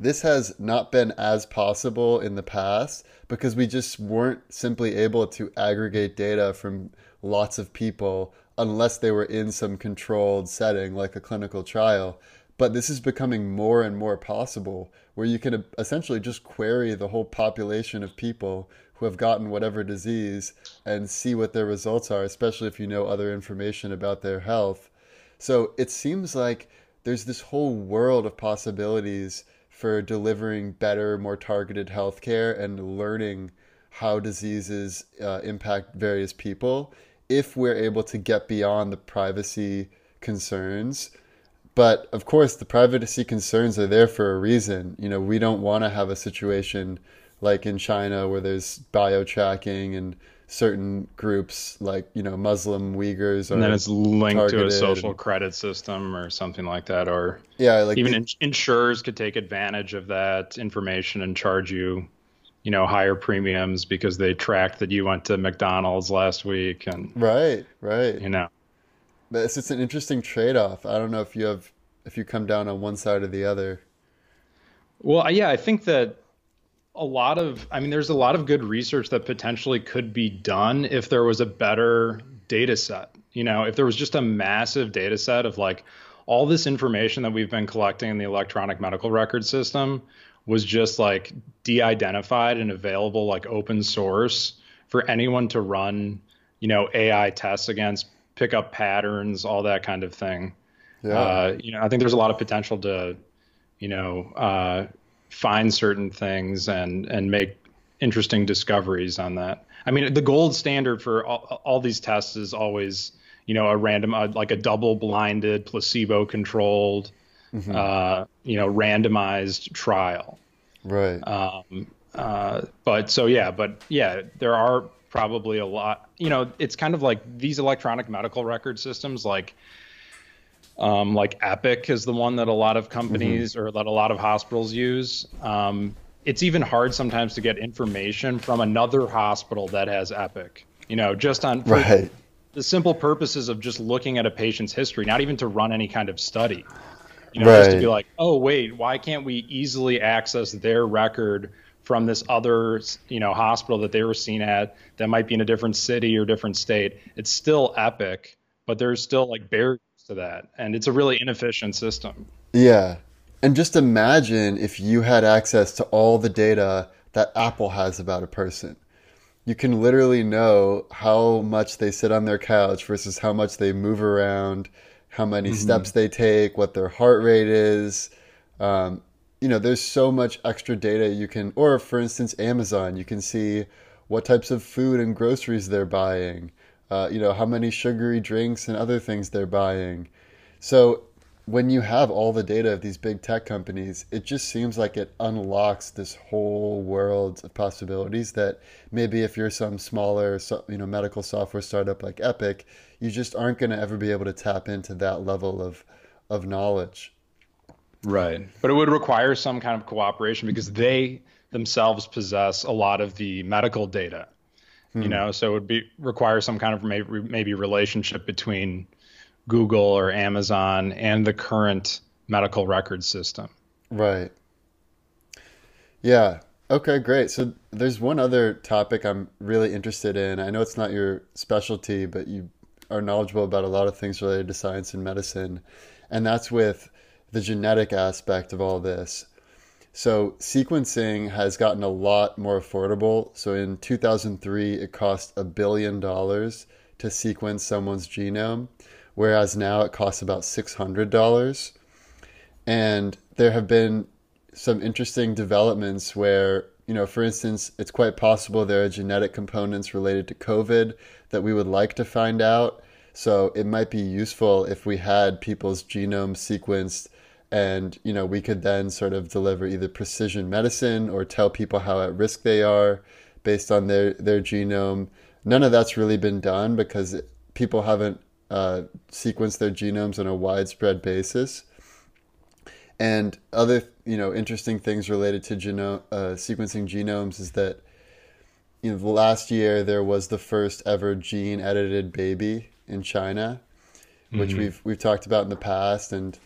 [SPEAKER 1] this has not been as possible in the past because we just weren't simply able to aggregate data from lots of people unless they were in some controlled setting like a clinical trial. But this is becoming more and more possible where you can uh, essentially just query the whole population of people who have gotten whatever disease and see what their results are, especially if you know other information about their health. So it seems like there's this whole world of possibilities for delivering better, more targeted healthcare and learning how diseases uh, impact various people if we're able to get beyond the privacy concerns. But of course, the privacy concerns are there for a reason. You know, we don't want to have a situation like in China where there's bio tracking and certain groups like you know Muslim Uyghurs
[SPEAKER 2] and then it's linked to a social credit system or something like that or
[SPEAKER 1] yeah
[SPEAKER 2] like even the, insurers could take advantage of that information and charge you you know higher premiums because they tracked that you went to McDonald's last week and
[SPEAKER 1] right right.
[SPEAKER 2] you know.
[SPEAKER 1] But it's, it's an interesting trade-off. I don't know if you have if you come down on one side or the other.
[SPEAKER 2] Well yeah I think that a lot of i mean there's a lot of good research that potentially could be done if there was a better data set you know if there was just a massive data set of like all this information that we've been collecting in the electronic medical record system was just like de-identified and available like open source for anyone to run you know ai tests against pick up patterns all that kind of thing yeah. Uh, you know i think there's a lot of potential to you know uh, find certain things and and make interesting discoveries on that. I mean, the gold standard for all, all these tests is always, you know, a random, uh, like a double-blinded, placebo-controlled, mm-hmm. uh, you know, randomized trial.
[SPEAKER 1] Right.
[SPEAKER 2] Um, uh, but so yeah, but yeah, there are probably a lot. You know, it's kind of like these electronic medical record systems, like um, like Epic is the one that a lot of companies mm-hmm. or that a lot of hospitals use. Um, it's even hard sometimes to get information from another hospital that has Epic. You know, just on
[SPEAKER 1] right.
[SPEAKER 2] the simple purposes of just looking at a patient's history, not even to run any kind of study. You know,
[SPEAKER 1] right.
[SPEAKER 2] just to be like, oh wait, why can't we easily access their record from this other, you know, hospital that they were seen at that might be in a different city or different state? It's still Epic, but there's still like barriers to that, and it's a really inefficient system.
[SPEAKER 1] Yeah, and just imagine if you had access to all the data that Apple has about a person. You can literally know how much they sit on their couch versus how much they move around, how many mm-hmm. steps they take, what their heart rate is. Um, you know, there's so much extra data you can, or for instance, Amazon, you can see what types of food and groceries they're buying uh, you know, how many sugary drinks and other things they're buying. So when you have all the data of these big tech companies, it just seems like it unlocks this whole world of possibilities that maybe if you're some smaller, you know, medical software startup like Epic, you just aren't going to ever be able to tap into that level of of knowledge.
[SPEAKER 2] Right. But it would require some kind of cooperation because they themselves possess a lot of the medical data Hmm. You know, so it would be require some kind of maybe, maybe relationship between Google or Amazon and the current medical record system.
[SPEAKER 1] Right. Yeah. Okay, great. So there's one other topic I'm really interested in. I know it's not your specialty, but you are knowledgeable about a lot of things related to science and medicine, and that's with the genetic aspect of all this. So sequencing has gotten a lot more affordable. So in 2003, it cost a billion dollars to sequence someone's genome, whereas now it costs about $600. And there have been some interesting developments where, you know, for instance, it's quite possible there are genetic components related to COVID that we would like to find out. So it might be useful if we had people's genomes sequenced and you know we could then sort of deliver either precision medicine or tell people how at risk they are based on their their genome none of that's really been done because people haven't uh, sequenced their genomes on a widespread basis. And other, you know, interesting things related to genome uh, sequencing genomes is that, you know, last year there was the first ever gene edited baby in China, which mm-hmm. we've we've talked about in the past, and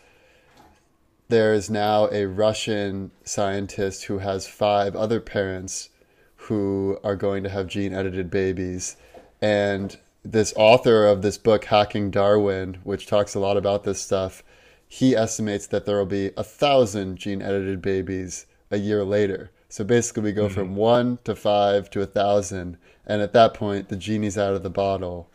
[SPEAKER 1] there is now a Russian scientist who has five other parents who are going to have gene edited babies, and this author of this book, Hacking Darwin, which talks a lot about this stuff, he estimates that there will be a thousand gene edited babies a year later. So basically, we go mm-hmm. from one to five to a thousand, and at that point, the genie's out of the bottle.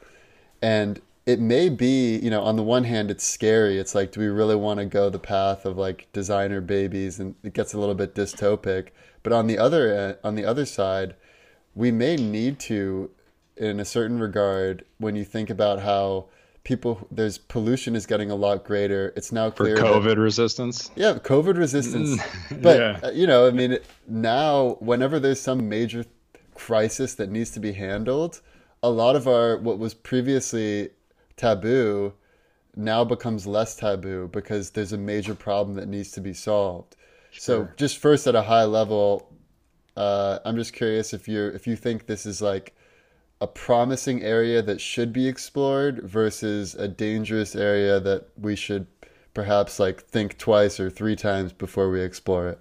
[SPEAKER 1] And it may be, you know, on the one hand, it's scary. It's like, do we really want to go the path of like designer babies? And it gets a little bit dystopic. But on the other on the other side, we may need to in a certain regard when you think about how people there's pollution is getting a lot greater it's now clear
[SPEAKER 2] for covid
[SPEAKER 1] that,
[SPEAKER 2] resistance
[SPEAKER 1] yeah covid resistance but yeah. Uh, you know i mean now whenever there's some major crisis that needs to be handled a lot of our what was previously taboo now becomes less taboo because there's a major problem that needs to be solved sure. so just first at a high level uh, i'm just curious if you're if you think this is like a promising area that should be explored versus a dangerous area that we should perhaps like think twice or three times before we explore it?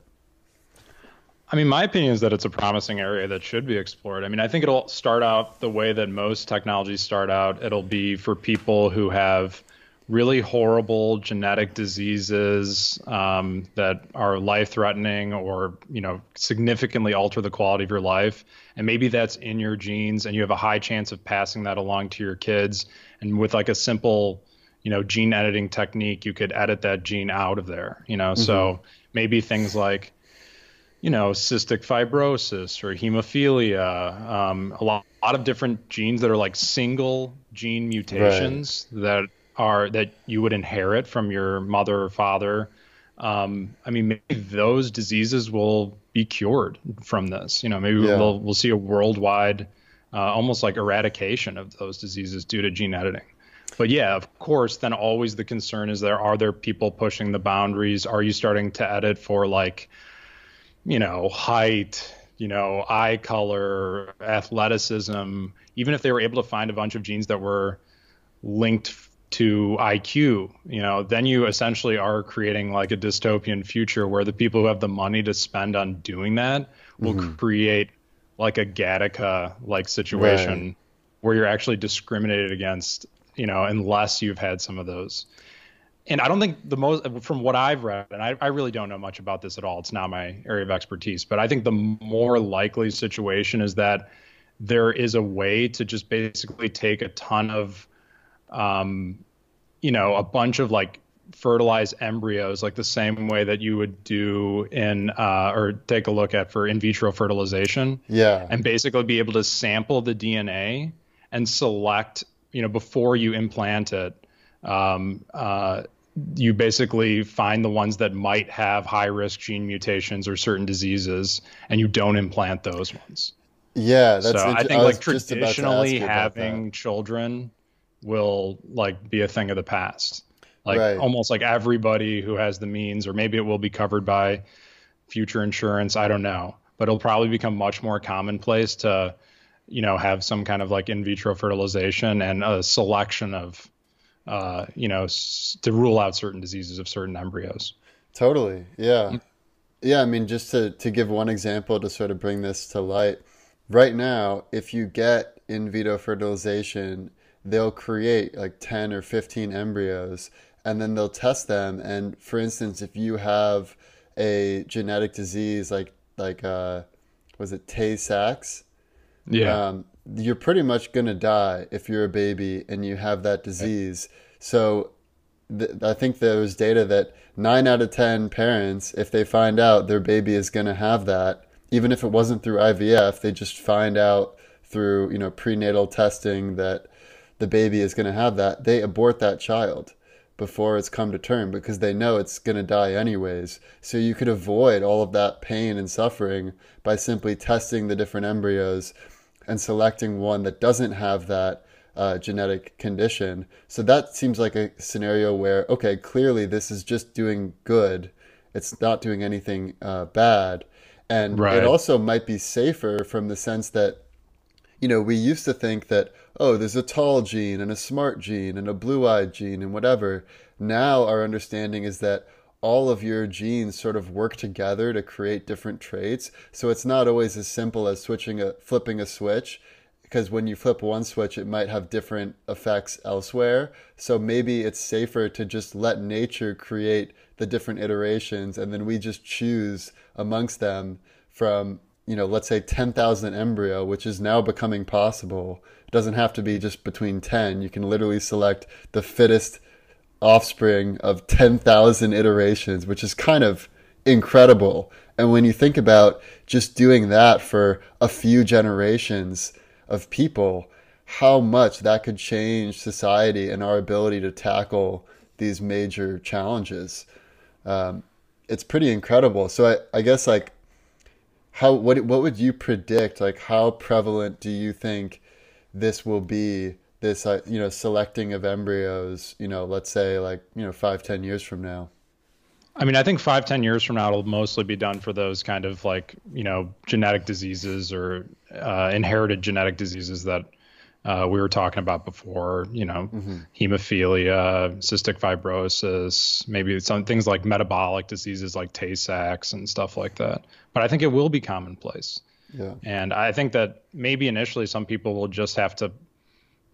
[SPEAKER 2] I mean, my opinion is that it's a promising area that should be explored. I mean, I think it'll start out the way that most technologies start out. It'll be for people who have really horrible genetic diseases um, that are life threatening or you know significantly alter the quality of your life and maybe that's in your genes and you have a high chance of passing that along to your kids and with like a simple you know gene editing technique you could edit that gene out of there you know mm-hmm. so maybe things like you know cystic fibrosis or hemophilia um, a lot, lot of different genes that are like single gene mutations right. that are that you would inherit from your mother or father. Um, I mean, maybe those diseases will be cured from this. You know, maybe yeah. we'll we'll see a worldwide, uh, almost like eradication of those diseases due to gene editing. But yeah, of course, then always the concern is there are there people pushing the boundaries? Are you starting to edit for like, you know, height, you know, eye color, athleticism? Even if they were able to find a bunch of genes that were linked to IQ, you know, then you essentially are creating like a dystopian future where the people who have the money to spend on doing that will mm-hmm. create like a Gattaca like situation right. where you're actually discriminated against, you know, unless you've had some of those. And I don't think the most, from what I've read, and I, I really don't know much about this at all, it's not my area of expertise, but I think the more likely situation is that there is a way to just basically take a ton of um, you know, a bunch of like fertilized embryos, like the same way that you would do in uh, or take a look at for in vitro fertilization.
[SPEAKER 1] Yeah.
[SPEAKER 2] And basically be able to sample the DNA and select, you know, before you implant it. Um, uh, you basically find the ones that might have high risk gene mutations or certain diseases, and you don't implant those ones.
[SPEAKER 1] Yeah, that's.
[SPEAKER 2] So I think I like traditionally having children will like be a thing of the past. Like right. almost like everybody who has the means, or maybe it will be covered by future insurance. I don't know, but it'll probably become much more commonplace to, you know, have some kind of like in vitro fertilization and a selection of, uh, you know, s- to rule out certain diseases of certain embryos.
[SPEAKER 1] Totally. Yeah. Mm. Yeah. I mean, just to, to give one example to sort of bring this to light, right now, if you get in vitro fertilization, they'll create like 10 or 15 embryos and then they'll test them and for instance if you have a genetic disease like like uh was it Tay-Sachs
[SPEAKER 2] yeah um,
[SPEAKER 1] you're pretty much going to die if you're a baby and you have that disease. So th- I think there was data that 9 out of 10 parents if they find out their baby is going to have that even if it wasn't through IVF they just find out through you know prenatal testing that the baby is going to have that, they abort that child before it's come to term because they know it's going to die anyways. So you could avoid all of that pain and suffering by simply testing the different embryos, and selecting one that doesn't have that uh, genetic condition. So that seems like a scenario where, okay, clearly this is just doing good. It's not doing anything uh, bad. And
[SPEAKER 2] Right.
[SPEAKER 1] it also might be safer from the sense that, you know, we used to think that, oh, there's a tall gene and a smart gene and a blue eyed gene and whatever. Now our understanding is that all of your genes sort of work together to create different traits. So it's not always as simple as switching a flipping a switch because when you flip one switch, it might have different effects elsewhere. So maybe it's safer to just let nature create the different iterations and then we just choose amongst them from, you know, let's say 10,000 embryo, which is now becoming possible. It doesn't have to be just between 10. You can literally select the fittest offspring of 10,000 iterations, which is kind of incredible. And when you think about just doing that for a few generations of people, how much that could change society and our ability to tackle these major challenges. Um, it's pretty incredible. So I, I guess like how what what would you predict? Like how prevalent do you think this will be? This uh, you know selecting of embryos. You know, let's say like you know five ten years from now.
[SPEAKER 2] I mean, I think five, ten years from now, it'll mostly be done for those kind of like, you know, genetic diseases or uh, inherited genetic diseases that uh, we were talking about before, you know, hemophilia, cystic fibrosis, maybe some things like metabolic diseases like Tay Sachs and stuff like that. But I think it will be commonplace.
[SPEAKER 1] Yeah.
[SPEAKER 2] And I think that maybe initially some people will just have to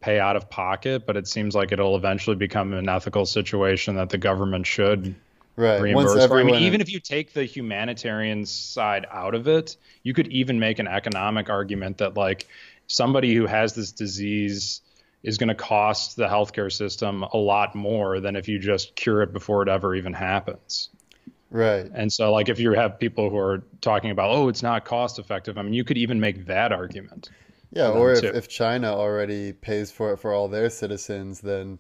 [SPEAKER 2] pay out of pocket, but it seems like it'll eventually become an ethical situation that the government should
[SPEAKER 1] Right.
[SPEAKER 2] reimburse
[SPEAKER 1] Once
[SPEAKER 2] for. I mean,
[SPEAKER 1] everyone,
[SPEAKER 2] even if you take the humanitarian side out of it, you could even make an economic argument that like somebody who has this disease is going to cost the healthcare system a lot more than if you just cure it before it ever even happens.
[SPEAKER 1] right.
[SPEAKER 2] And so like if you have people who are talking about oh it's not cost effective, I mean you could even make that argument.
[SPEAKER 1] Yeah, or if,
[SPEAKER 2] too.
[SPEAKER 1] if China already pays for it for all their citizens, then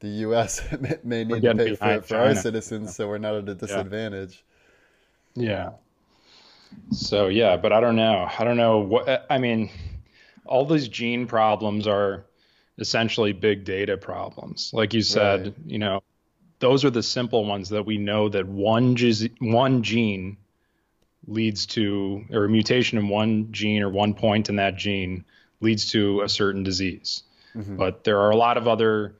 [SPEAKER 1] the U.S. may- need to pay for it for our
[SPEAKER 2] China.
[SPEAKER 1] citizens, so we're not at a disadvantage.
[SPEAKER 2] Yeah. So yeah, but I don't know. I don't know what I mean. All these gene problems are essentially big data problems. Like you said,
[SPEAKER 1] Right.
[SPEAKER 2] you know, those are the simple ones that we know that one one gene leads to, or a mutation in one gene or one point in that gene leads to a certain disease. Mm-hmm. But there are a lot of other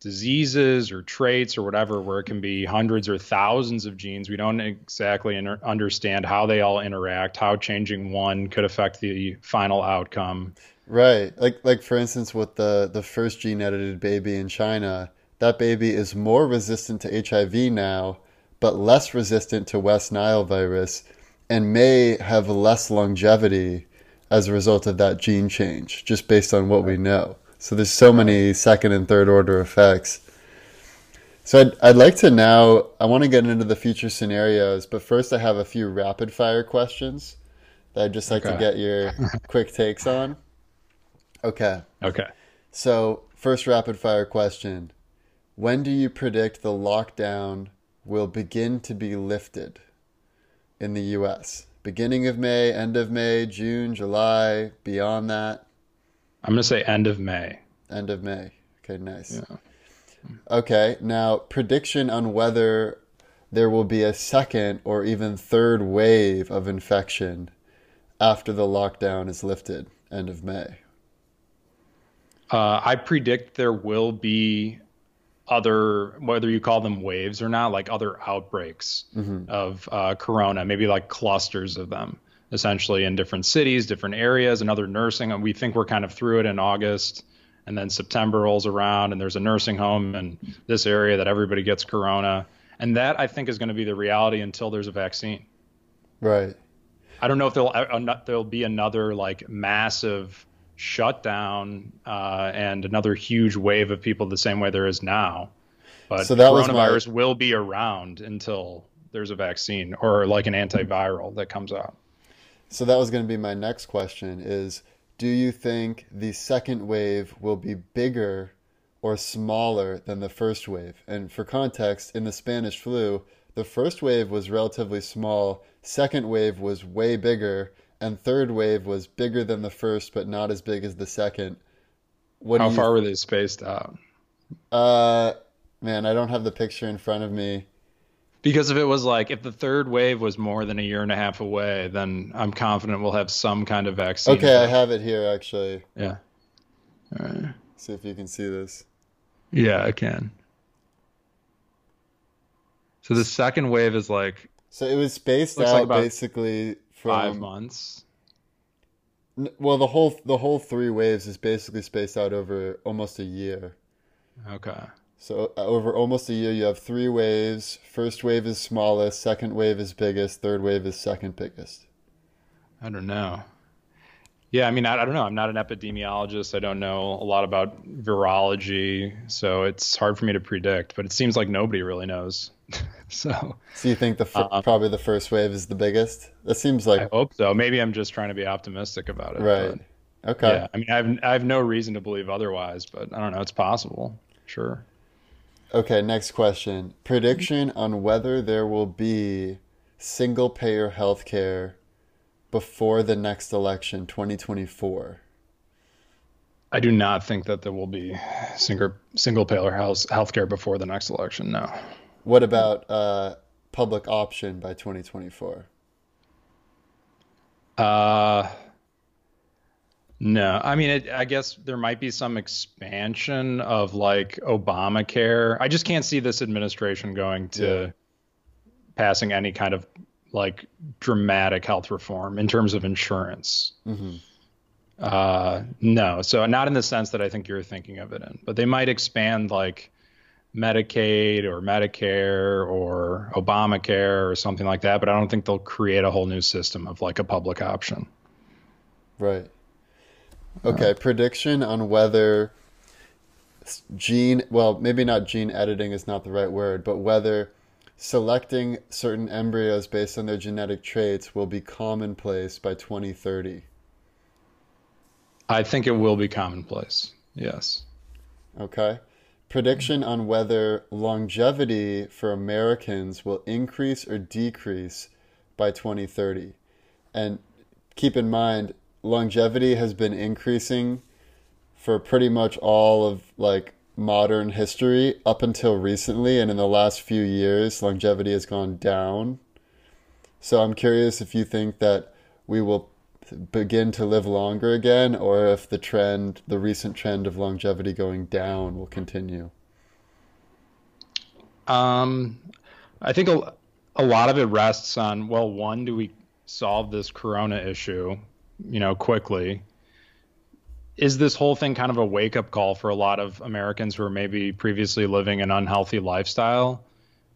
[SPEAKER 2] diseases or traits or whatever where it can be hundreds or thousands of genes. We don't exactly inter- understand how they all interact, how changing one could affect the final outcome.
[SPEAKER 1] Right. Like like for instance with the the first gene edited baby in China, that baby is more resistant to HIV now, but less resistant to West Nile virus and may have less longevity as a result of that gene change, just based on what we know. So there's so many second and third order effects. So I'd, I'd like to now, I want to get into the future scenarios, but first I have a few rapid fire questions that I'd just like to get your quick takes on. Okay.
[SPEAKER 2] Okay.
[SPEAKER 1] So, first rapid fire question. When do you predict the lockdown will begin to be lifted in the US? Beginning of May, end of May, June, July, beyond that?
[SPEAKER 2] I'm going to say end of May.
[SPEAKER 1] End of May. Okay, nice.
[SPEAKER 2] Yeah.
[SPEAKER 1] Okay, now prediction on whether there will be a second or even third wave of infection after the lockdown is lifted, end of May.
[SPEAKER 2] Uh, I predict there will be other, whether you call them waves or not, like other outbreaks of uh, corona, maybe like clusters of them, essentially in different cities, different areas, and other nursing. And we think we're kind of through it in August. And then September rolls around, and there's a nursing home in this area that everybody gets corona. And that I think is going to be the reality until there's a vaccine.
[SPEAKER 1] Right.
[SPEAKER 2] I don't know if there'll uh, there'll be another like massive shutdown uh, and another huge wave of people the same way there is now. But
[SPEAKER 1] So that was my-
[SPEAKER 2] coronavirus will be around until there's a vaccine or like an antiviral that comes out.
[SPEAKER 1] So that was going to be my next question is do you think the second wave will be bigger or smaller than the first wave? And for context, in the Spanish flu, the first wave was relatively small, second wave was way bigger, and third wave was bigger than the first, but not as big as the second. What
[SPEAKER 2] How far were they spaced out?
[SPEAKER 1] Uh, man, I don't have the picture in front of me.
[SPEAKER 2] Because if it was like if the third wave was more than a year and a half away, then I'm confident we'll have some kind of vaccine.
[SPEAKER 1] Okay, I have it here actually.
[SPEAKER 2] Yeah. All right.
[SPEAKER 1] See if you can see this.
[SPEAKER 2] Yeah, I can. So the second wave is like
[SPEAKER 1] So it was spaced out
[SPEAKER 2] like about
[SPEAKER 1] basically
[SPEAKER 2] five months.
[SPEAKER 1] well, the whole the whole three waves is basically spaced out over almost a year.
[SPEAKER 2] Okay.
[SPEAKER 1] So uh, over almost a year, you have three waves. First wave is smallest, second wave is biggest, third wave is second biggest.
[SPEAKER 2] I don't know. Yeah, I mean, I, I don't know. I'm not an epidemiologist. I don't know a lot about virology, so it's hard for me to predict. But it seems like nobody really knows. so
[SPEAKER 1] So you think the fir-
[SPEAKER 2] Uh-uh.
[SPEAKER 1] probably the first wave is the biggest? That seems like.
[SPEAKER 2] I hope so. Maybe I'm just trying to be optimistic about it.
[SPEAKER 1] right.
[SPEAKER 2] but-
[SPEAKER 1] Okay.
[SPEAKER 2] Yeah. I mean, I have I have no reason to believe otherwise, but I don't know. It's possible. Sure.
[SPEAKER 1] Okay, next question. Prediction on whether there will be single payer health care before the next election, 2024.
[SPEAKER 2] I do not think that there will be single single payer health healthcare before the next election. No.
[SPEAKER 1] What about uh, public option by 2024?
[SPEAKER 2] Uh, no. I mean, it, I guess there might be some expansion of like Obamacare. I just can't see this administration going to
[SPEAKER 1] Yeah.
[SPEAKER 2] passing any kind of like dramatic health reform in terms of insurance.
[SPEAKER 1] hmm
[SPEAKER 2] Uh, no. So not in the sense that I think you're thinking of it in, but they might expand like Medicaid or Medicare or Obamacare or something like that. But I don't think they'll create a whole new system of like a public option.
[SPEAKER 1] Right. Okay, prediction on whether gene, well, maybe not gene editing is not the right word, but whether selecting certain embryos based on their genetic traits will be commonplace by 2030.
[SPEAKER 2] I think it will be commonplace. Yes.
[SPEAKER 1] Okay. Prediction on whether longevity for Americans will increase or decrease by 2030. And keep in mind, longevity has been increasing for pretty much all of like modern history up until recently. And in the last few years, longevity has gone down. So I'm curious if you think that we will begin to live longer again, or if the trend, the recent trend of longevity going down, will continue.
[SPEAKER 2] Um, I think a, a lot of it rests on, well, one, do we solve this corona issue, you know, quickly? Is this whole thing kind of a wake up call for a lot of Americans who are maybe previously living an unhealthy lifestyle?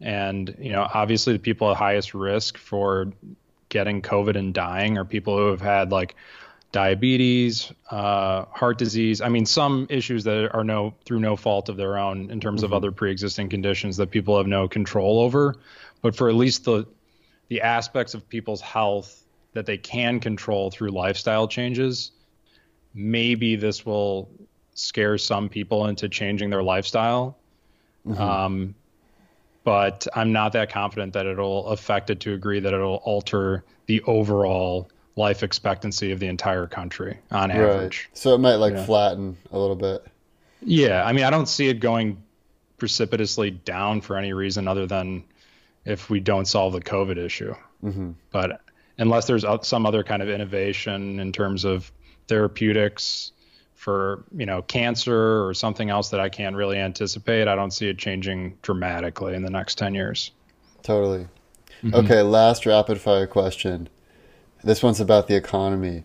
[SPEAKER 2] And, you know, obviously the people at highest risk for getting COVID and dying are people who have had like diabetes, uh, heart disease. I mean, some issues that are no through no fault of their own in terms of other pre-existing conditions that people have no control over. But for at least the the aspects of people's health that they can control through lifestyle changes, maybe this will scare some people into changing their lifestyle. Um, but I'm not that confident that it'll affect it to agree that it'll alter the overall life expectancy of the entire country on
[SPEAKER 1] Right.
[SPEAKER 2] average.
[SPEAKER 1] So it might like
[SPEAKER 2] Yeah.
[SPEAKER 1] flatten a little bit.
[SPEAKER 2] Yeah, I mean, I don't see it going precipitously down for any reason other than if we don't solve the COVID issue.
[SPEAKER 1] hmm
[SPEAKER 2] But unless there's some other kind of innovation in terms of therapeutics for you know cancer or something else that I can't really anticipate, I don't see it changing dramatically in the next ten years.
[SPEAKER 1] Totally. Mm-hmm. Okay, last rapid fire question. This one's about the economy.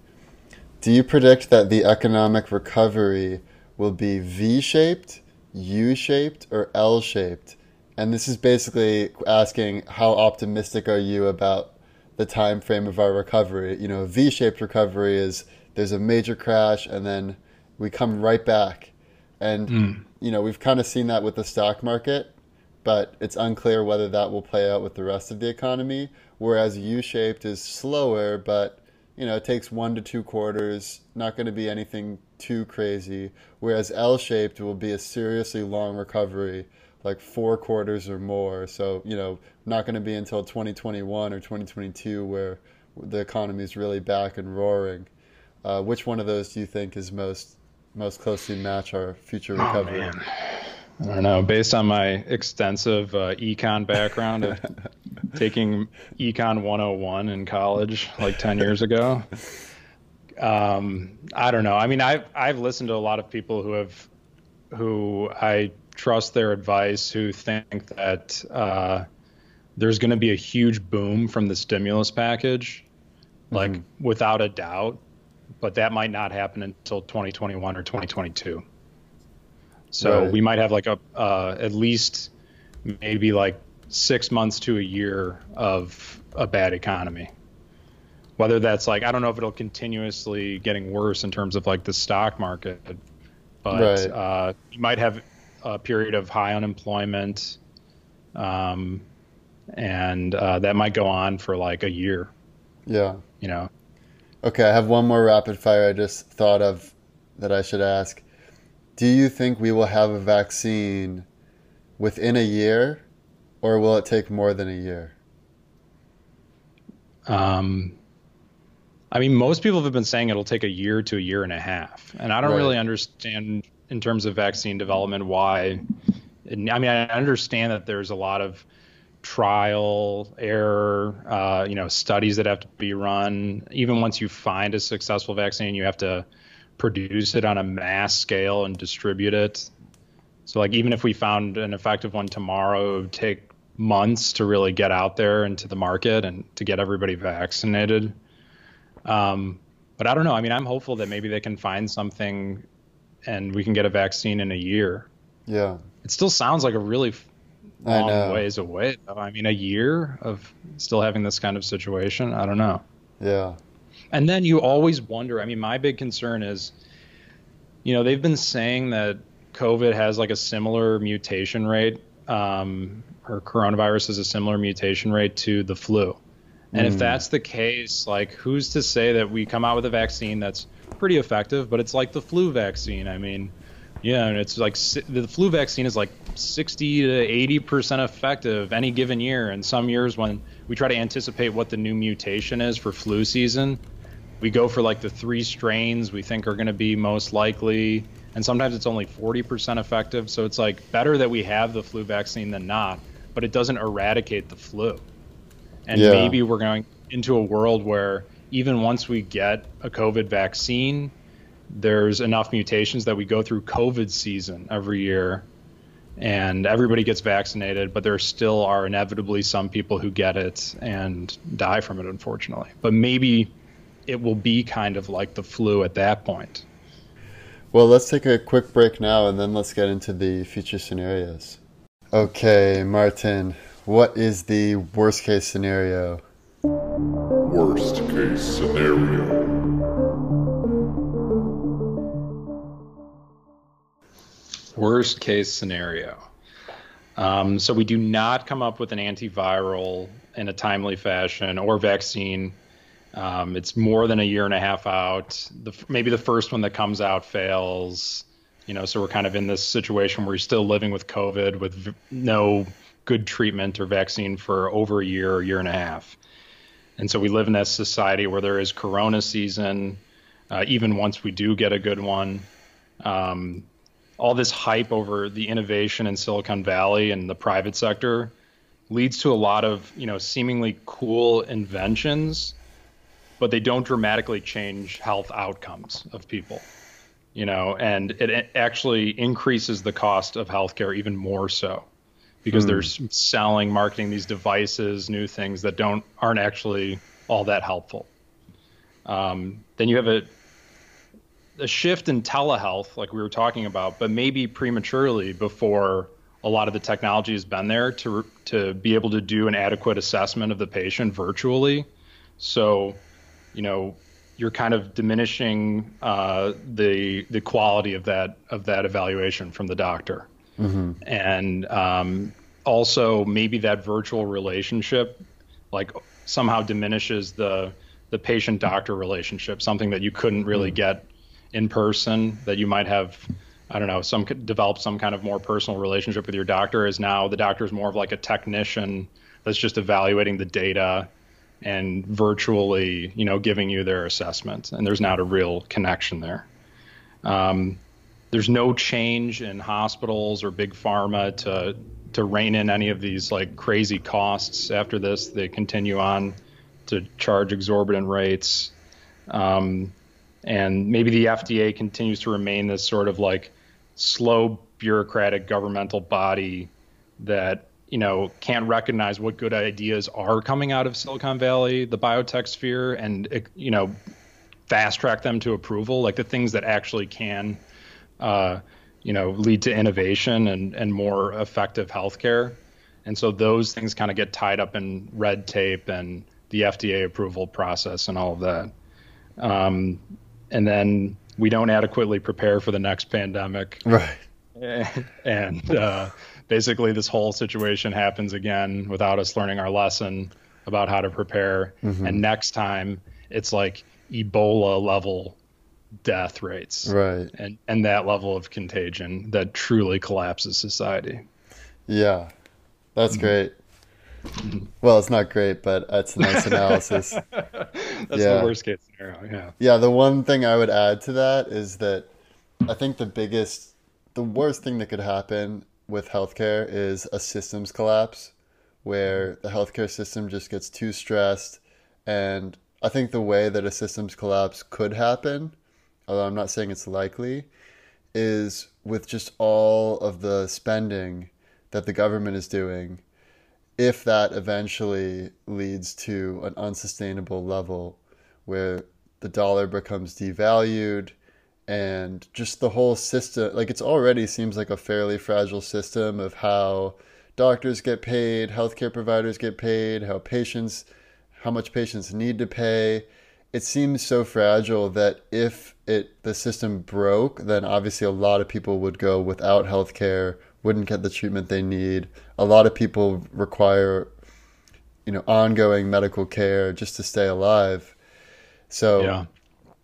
[SPEAKER 1] Do you predict that the economic recovery will be V shaped, U shaped, or L shaped? And this is basically asking how optimistic are you about the time frame of our recovery? You know, V shaped recovery is there's a major crash and then we come right back. And hmm. you know, we've kind of seen that with the stock market but it's unclear whether that will play out with the rest of the economy. Whereas U-shaped is slower, but you know it takes one to two quarters, not going to be anything too crazy. Whereas L-shaped will be a seriously long recovery, like four quarters or more. So you know not going to be until 2021 or 2022 where the economy is really back and roaring. Uh, which one of those do you think is most most closely match our future
[SPEAKER 2] Oh
[SPEAKER 1] recovery?
[SPEAKER 2] man, I don't know. Based on my extensive uh, econ background of taking econ 101 in college like 10 years ago, um, I don't know. I mean, I've I've listened to a lot of people who have who I trust their advice who think that uh, there's going to be a huge boom from the stimulus package, like
[SPEAKER 1] Mhm.
[SPEAKER 2] without a doubt, but that might not happen until 2021 or 2022. So
[SPEAKER 1] Right.
[SPEAKER 2] we might have like a uh, at least maybe like six months to a year of a bad economy. Whether that's like I don't know if it'll continuously getting worse in terms of like the stock market, but
[SPEAKER 1] Right.
[SPEAKER 2] uh, you might have a period of high unemployment, um, and uh, that might go on for like a year.
[SPEAKER 1] Yeah.
[SPEAKER 2] You know,
[SPEAKER 1] Okay, I have one more rapid fire I just thought of that I should ask. Do you think we will have a vaccine within a year or will it take more than a year?
[SPEAKER 2] Um, I mean, most people have been saying it'll take a year to a year and a half, and I don't
[SPEAKER 1] Right.
[SPEAKER 2] really understand in terms of vaccine development why. I mean, I understand that there's a lot of trial error, uh, you know, studies that have to be run. Even once you find a successful vaccine, you have to produce it on a mass scale and distribute it. So, like, even if we found an effective one tomorrow, it would take months to really get out there into the market and to get everybody vaccinated. Um, but I don't know. I mean, I'm hopeful that maybe they can find something and we can get a vaccine in a year.
[SPEAKER 1] Yeah.
[SPEAKER 2] It still sounds like a really long
[SPEAKER 1] know.
[SPEAKER 2] ways away. Though. I mean, a year of still having this kind of situation. I don't know.
[SPEAKER 1] Yeah.
[SPEAKER 2] And then you always wonder. I mean, my big concern is, you know, they've been saying that COVID has like a similar mutation rate, um, or coronavirus has a similar mutation rate to the flu. And if
[SPEAKER 1] Mm.
[SPEAKER 2] that's the case, like, who's to say that we come out with a vaccine that's pretty effective, but it's like the flu vaccine? I mean, yeah, and it's like the flu vaccine is like 60 to 80 percent effective any given year. And some years, when we try to anticipate what the new mutation is for flu season, we go for like the three strains we think are going to be most likely, and sometimes it's only 40% effective. So it's like better that we have the flu vaccine than not, but it doesn't eradicate the flu. And
[SPEAKER 1] Yeah.
[SPEAKER 2] maybe we're going into a world where even once we get a COVID vaccine, there's enough mutations that we go through COVID season every year and everybody gets vaccinated, but there still are inevitably some people who get it and die from it, unfortunately. But maybe it will be kind of like the flu at that point.
[SPEAKER 1] Well, let's take a quick break now and then let's get into the future scenarios. Okay, Martin, what is the worst case scenario?
[SPEAKER 3] Worst case scenario.
[SPEAKER 2] Worst case scenario. Um, so we do not come up with an antiviral in a timely fashion or vaccine. Um, it's more than a year and a half out. The, maybe the first one that comes out fails. You know, so we're kind of in this situation where we're still living with COVID with v- no good treatment or vaccine for over a year or year and a half. And so we live in this society where there is Corona season, uh, even once we do get a good one. Um, all this hype over the innovation in Silicon Valley and the private sector leads to a lot of you know seemingly cool inventions, but they don't dramatically change health outcomes of people. You know, and it, it actually increases the cost of healthcare even more so because they're selling, marketing these devices, new things that don't aren't actually all that helpful. Um, then you have a a shift in telehealth, like we were talking about, but maybe prematurely before a lot of the technology has been there to to be able to do an adequate assessment of the patient virtually. So, you know, you're kind of diminishing uh, the the quality of that of that evaluation from the doctor, and um, also maybe that virtual relationship, like somehow diminishes the the patient doctor relationship, something that you couldn't really get in person that you might have i don't know some could develop some kind of more personal relationship with your doctor is now the doctor is more of like a technician that's just evaluating the data and virtually, you know, giving you their assessment. And there's not a real connection there. Um, there's no change in hospitals or big pharma to to rein in any of these like crazy costs after this. They continue on to charge exorbitant rates. Um, and maybe the FDA continues to remain this sort of like slow bureaucratic governmental body that you know can't recognize what good ideas are coming out of Silicon Valley, the biotech sphere, and you know fast track them to approval, like the things that actually can, uh, you know, lead to innovation and and more effective healthcare. And so those things kind of get tied up in red tape and the FDA approval process and all of that. Um, and then we don't adequately prepare for the next pandemic.
[SPEAKER 1] Right.
[SPEAKER 2] And uh, basically, this whole situation happens again without us learning our lesson about how to prepare. Mm-hmm. And next time, it's like Ebola level death rates.
[SPEAKER 1] Right.
[SPEAKER 2] And, and that level of contagion that truly collapses society.
[SPEAKER 1] Yeah. That's mm-hmm. great. Well, it's not great, but it's a nice analysis.
[SPEAKER 2] That's yeah. the worst case scenario. Yeah.
[SPEAKER 1] Yeah. The one thing I would add to that is that I think the biggest, the worst thing that could happen with healthcare is a systems collapse where the healthcare system just gets too stressed. And I think the way that a systems collapse could happen, although I'm not saying it's likely, is with just all of the spending that the government is doing if that eventually leads to an unsustainable level where the dollar becomes devalued and just the whole system like it's already seems like a fairly fragile system of how doctors get paid healthcare providers get paid how patients how much patients need to pay. It seems so fragile that if it the system broke then obviously a lot of people would go without healthcare wouldn't get the treatment they need. A lot of people require, you know, ongoing medical care just to stay alive. So,
[SPEAKER 2] yeah.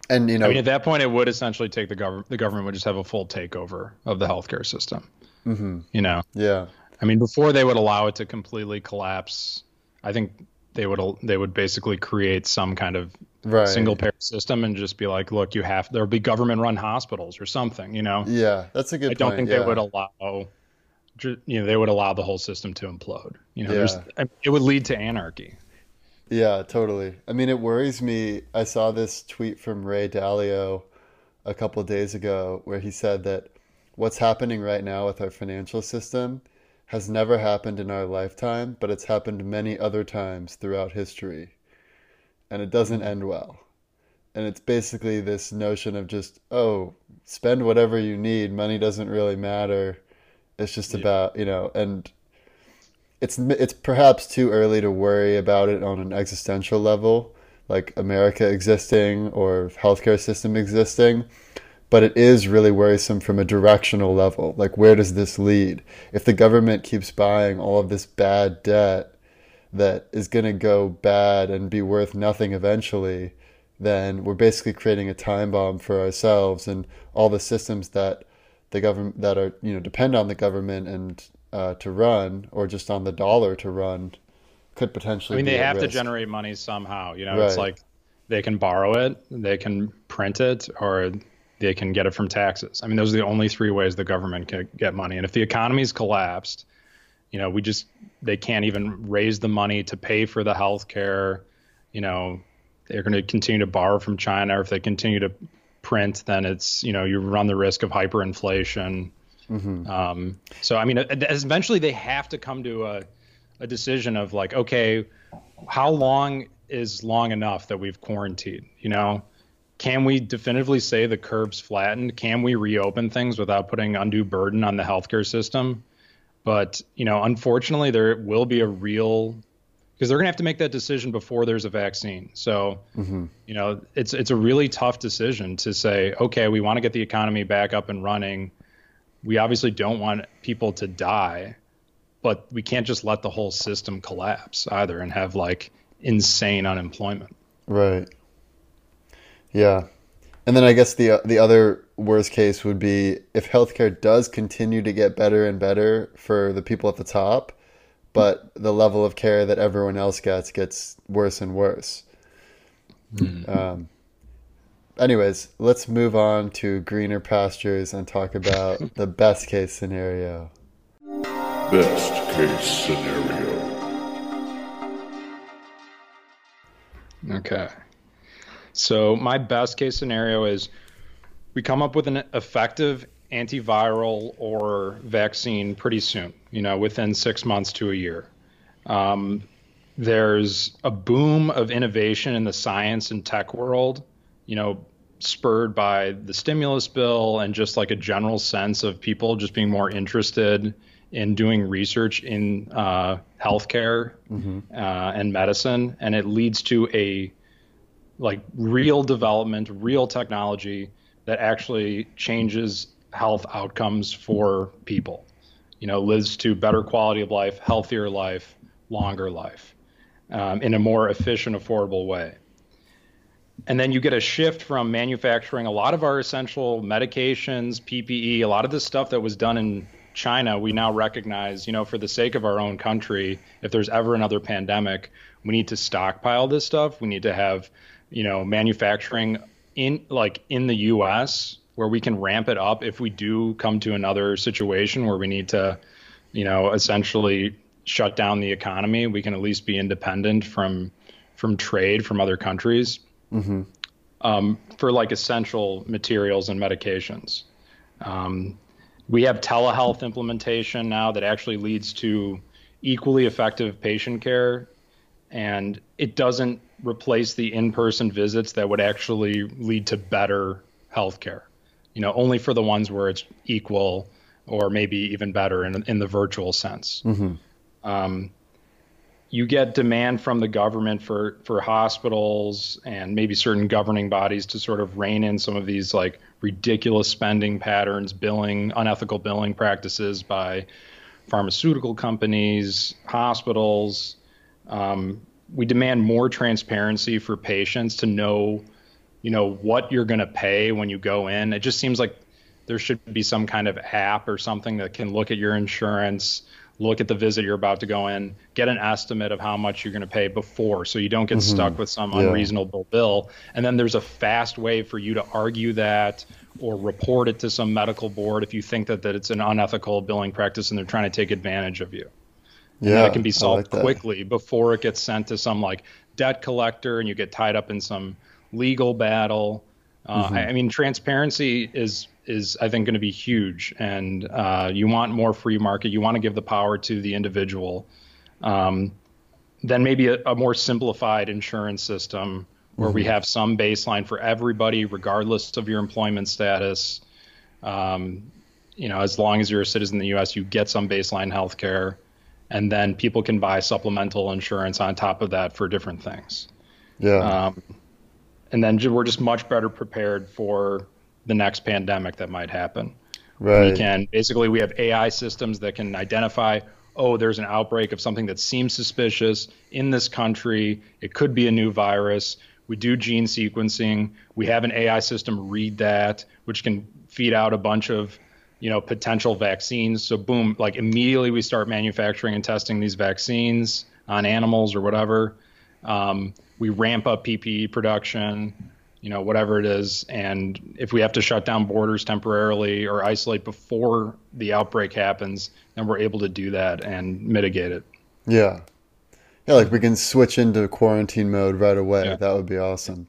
[SPEAKER 1] And you know, I
[SPEAKER 2] mean, at that point, it would essentially take the government. The government would just have a full takeover of the healthcare system.
[SPEAKER 1] Mm-hmm.
[SPEAKER 2] You know.
[SPEAKER 1] Yeah.
[SPEAKER 2] I mean, before they would allow it to completely collapse, I think they would they would basically create some kind of right. single payer system and just be like, look, you have there'll be government run hospitals or something. You know.
[SPEAKER 1] Yeah, that's a good. I
[SPEAKER 2] don't
[SPEAKER 1] point.
[SPEAKER 2] think
[SPEAKER 1] yeah.
[SPEAKER 2] they would allow you know they would allow the whole system to implode. You know, yeah. it would lead to anarchy.
[SPEAKER 1] Yeah, totally. I mean, it worries me. I saw this tweet from Ray Dalio a couple days ago where he said that what's happening right now with our financial system has never happened in our lifetime, but it's happened many other times throughout history. And it doesn't end well. And it's basically this notion of just, oh, spend whatever you need, money doesn't really matter it's just yeah. about you know, and it's it's perhaps too early to worry about it on an existential level, like America existing or healthcare system existing. But it is really worrisome from a directional level. Like, where does this lead? If the government keeps buying all of this bad debt that is going to go bad and be worth nothing eventually, then we're basically creating a time bomb for ourselves and all the systems that the government that are you know depend on the government and uh, to run or just on the dollar to run could potentially.
[SPEAKER 2] I mean,
[SPEAKER 1] they
[SPEAKER 2] have
[SPEAKER 1] risk.
[SPEAKER 2] to generate money somehow. You know, right. it's like they can borrow it, they can print it, or they can get it from taxes. I mean, those are the only three ways the government can get money. And if the economy's collapsed, you know, we just they can't even raise the money to pay for the health care. You know, they're going to continue to borrow from China. Or if they continue to print, then it's you know you run the risk of hyperinflation. Mm-hmm. Um, so I mean, eventually they have to come to a, a decision of like, okay, how long is long enough that we've quarantined? You know, can we definitively say the curve's flattened? Can we reopen things without putting undue burden on the healthcare system? But you know, unfortunately, there will be a real because they're going to have to make that decision before there's a vaccine. So, mm-hmm. you know, it's it's a really tough decision to say, okay, we want to get the economy back up and running. We obviously don't want people to die, but we can't just let the whole system collapse either and have like insane unemployment.
[SPEAKER 1] Right. Yeah. And then I guess the the other worst case would be if healthcare does continue to get better and better for the people at the top, but the level of care that everyone else gets gets worse and worse. Um, anyways, let's move on to greener pastures and talk about the best case scenario.
[SPEAKER 3] Best case scenario.
[SPEAKER 2] Okay. So my best case scenario is we come up with an effective antiviral or vaccine pretty soon, you know, within six months to a year. Um, there's a boom of innovation in the science and tech world, you know, spurred by the stimulus bill and just like a general sense of people just being more interested in doing research in uh, healthcare uh, and medicine. And it leads to a like real development, real technology that actually changes health outcomes for people. You know, leads to better quality of life, healthier life, longer life, um, in a more efficient, affordable way. And then you get a shift from manufacturing a lot of our essential medications, PPE, a lot of the stuff that was done in China, we now recognize, you know, for the sake of our own country, if there's ever another pandemic, we need to stockpile this stuff. We need to have, you know, manufacturing in like in the US where we can ramp it up if we do come to another situation where we need to, you know, essentially shut down the economy. We can at least be independent from from trade from other countries um, for like essential materials and medications. Um, we have telehealth implementation now that actually leads to equally effective patient care, and it doesn't replace the in-person visits that would actually lead to better healthcare. You know, only for the ones where it's equal or maybe even better in in the virtual sense. Um, you get demand from the government for for hospitals and maybe certain governing bodies to sort of rein in some of these like ridiculous spending patterns, billing, unethical billing practices by pharmaceutical companies, hospitals. Um, we demand more transparency for patients to know, you know, what you're going to pay when you go in. It just seems like there should be some kind of app or something that can look at your insurance, look at the visit you're about to go in, get an estimate of how much you're going to pay before so you don't get mm-hmm. stuck with some
[SPEAKER 1] Yeah.
[SPEAKER 2] unreasonable bill. And then there's a fast way for you to argue that or report it to some medical board if you think that, that it's an unethical billing practice and they're trying to take advantage of you. And
[SPEAKER 1] Yeah,
[SPEAKER 2] that it can be solved
[SPEAKER 1] like
[SPEAKER 2] quickly before it gets sent to some like debt collector and you get tied up in some legal battle. Uh,
[SPEAKER 1] Mm-hmm.
[SPEAKER 2] I, I mean, transparency is is I think going to be huge, and uh, you want more free market. You want to give the power to the individual. Um, then maybe a, a more simplified insurance system where we have some baseline for everybody, regardless of your employment status. Um, you know, as long as you're a citizen in the U.S., you get some baseline health care, and then people can buy supplemental insurance on top of that for different things.
[SPEAKER 1] Yeah.
[SPEAKER 2] Um, and then we're just much better prepared for the next pandemic that might happen.
[SPEAKER 1] right.
[SPEAKER 2] We can basically we have AI systems that can identify, oh, there's an outbreak of something that seems suspicious in this country. It could be a new virus. We do gene sequencing. We have an AI system read that, which can feed out a bunch of, you know, potential vaccines. So boom, like immediately we start manufacturing and testing these vaccines on animals or whatever. Um, we ramp up PPE production, you know, whatever it is. And if we have to shut down borders temporarily or isolate before the outbreak happens, then we're able to do that and mitigate it.
[SPEAKER 1] Yeah. Yeah, like we can switch into quarantine mode right away.
[SPEAKER 2] Yeah.
[SPEAKER 1] That would be awesome.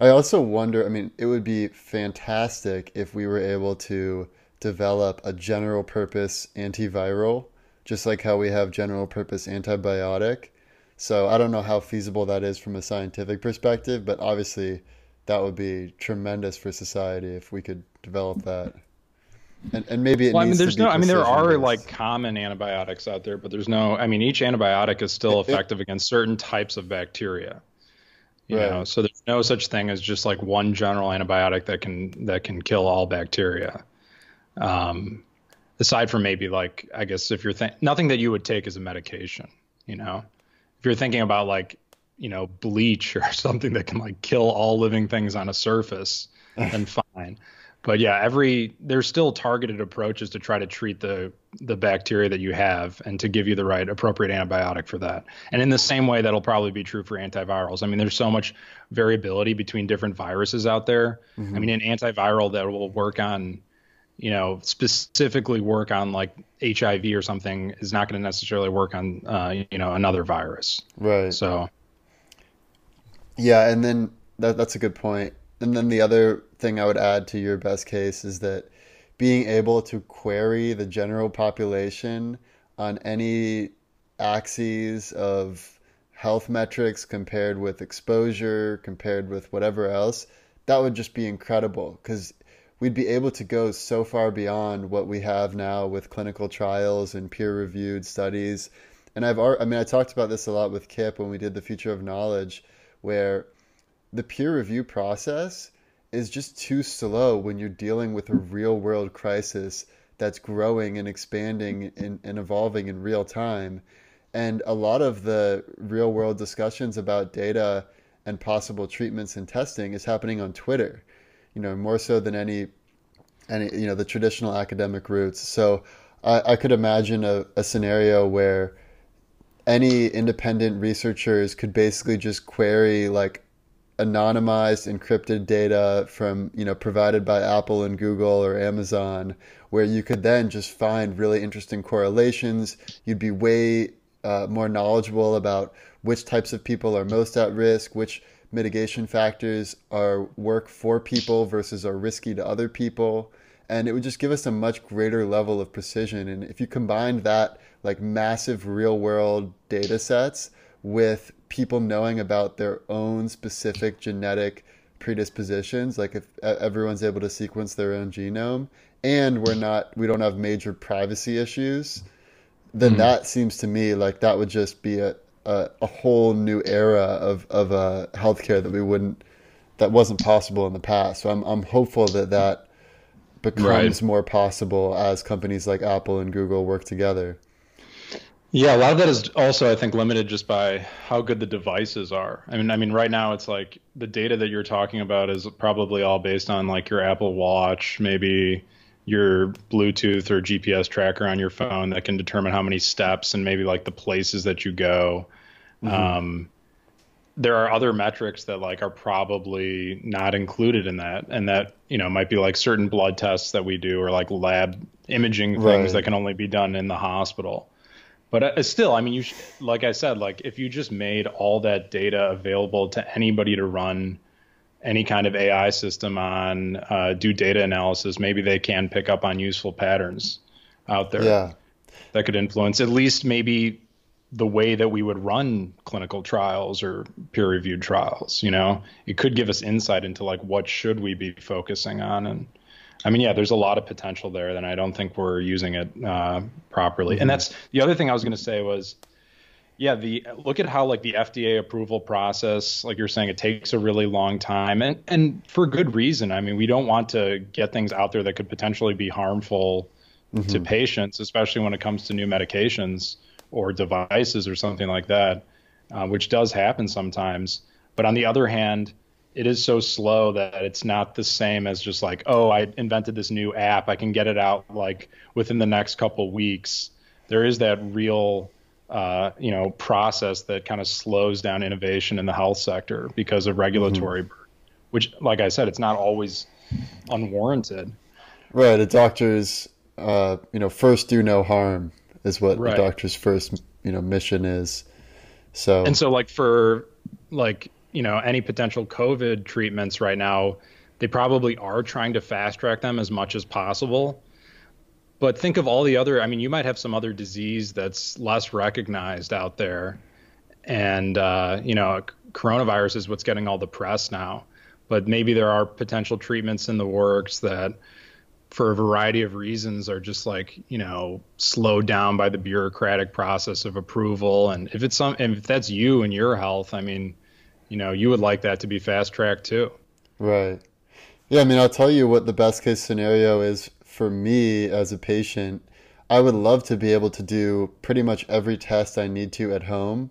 [SPEAKER 1] I also wonder, I mean, it would be fantastic if we were able to develop a general purpose antiviral, just like how we have general purpose antibiotic. So I don't know how feasible that is from a scientific perspective, but obviously that would be tremendous for society if we could develop that. And, and maybe it
[SPEAKER 2] Well, I mean, there's
[SPEAKER 1] be
[SPEAKER 2] no, I mean, there are like common antibiotics out there, but there's no, I mean, each antibiotic is still effective against certain types of bacteria. You
[SPEAKER 1] Right.
[SPEAKER 2] know, so there's no such thing as just like one general antibiotic that can that can kill all bacteria. Um, aside from maybe like I guess if you're th- nothing that you would take as a medication, you know, if you're thinking about like you know bleach or something that can like kill all living things on a surface, then fine. but yeah, every there's still targeted approaches to try to treat the the bacteria that you have and to give you the right appropriate antibiotic for that. And in the same way, that'll probably be true for antivirals. I mean, there's so much variability between different viruses out there. Mm-hmm. I mean, an antiviral that will work on, you know, specifically work on like HIV or something is not going to necessarily work on, uh, you know, another virus.
[SPEAKER 1] Right.
[SPEAKER 2] So.
[SPEAKER 1] Yeah, and then that, that's a good point. And then the other thing I would add to your best case is that being able to query the general population on any axes of health metrics compared with exposure, compared with whatever else, that would just be incredible because we'd be able to go so far beyond what we have now with clinical trials and peer reviewed studies. And I've, I mean, I talked about this a lot with Kip when we did the Future of Knowledge, where the peer review process is just too slow when you're dealing with a real world crisis that's growing and expanding and, and evolving in real time. And a lot of the real world discussions about data and possible treatments and testing is happening on Twitter, you know, more so than any, any you know, the traditional academic routes. So I, I could imagine a, a scenario where any independent researchers could basically just query like anonymized encrypted data from you know provided by Apple and Google or Amazon where you could then just find really interesting correlations you'd be way uh, more knowledgeable about which types of people are most at risk which mitigation factors are work for people versus are risky to other people and it would just give us a much greater level of precision and if you combine that like massive real world data sets with people knowing about their own specific genetic predispositions like if everyone's able to sequence their own genome and we're not we don't have major privacy issues then mm. that seems to me like that would just be a, a, a whole new era of of uh, healthcare that we wouldn't that wasn't possible in the past so i'm i'm hopeful that that becomes right. more possible as companies like apple and google work together
[SPEAKER 2] yeah, a lot of that is also, I think, limited just by how good the devices are. I mean, I mean, right now it's like the data that you're talking about is probably all based on like your Apple Watch, maybe your Bluetooth or GPS tracker on your phone that can determine how many steps and maybe like the places that you go. Mm-hmm. Um, there are other metrics that like are probably not included in that, and that you know might be like certain blood tests that we do or like lab imaging things right. that can only be done in the hospital. But uh, still, I mean, you like I said, like if you just made all that data available to anybody to run any kind of AI system on, uh, do data analysis, maybe they can pick up on useful patterns out there.
[SPEAKER 1] Yeah.
[SPEAKER 2] That could influence at least maybe the way that we would run clinical trials or peer-reviewed trials. You know, it could give us insight into like what should we be focusing on and I mean, yeah, there's a lot of potential there, and I don't think we're using it uh, properly. Mm-hmm. And that's the other thing I was going to say was, yeah, the look at how like the FDA approval process, like you're saying, it takes a really long time, and and for good reason. I mean, we don't want to get things out there that could potentially be harmful mm-hmm. to patients, especially when it comes to new medications or devices or something like that, uh, which does happen sometimes. But on the other hand, it is so slow that it's not the same as just like, oh, I invented this new app. I can get it out like within the next couple weeks. There is that real, uh, you know, process that kind of slows down innovation in the health sector because of regulatory, mm-hmm. which, like I said, it's not always unwarranted.
[SPEAKER 1] Right. A doctor's, uh, you know, first do no harm is what right. a doctor's first, you know, mission is. So
[SPEAKER 2] and so like for like you know any potential COVID treatments right now, they probably are trying to fast track them as much as possible. But think of all the other. I mean, you might have some other disease that's less recognized out there, and uh, you know, coronavirus is what's getting all the press now. But maybe there are potential treatments in the works that for a variety of reasons are just like you know slowed down by the bureaucratic process of approval and if it's some if that's you and your health i mean you know, you would like that to be fast tracked too.
[SPEAKER 1] Right. Yeah, I mean, I'll tell you what the best case scenario is for me as a patient. I would love to be able to do pretty much every test I need to at home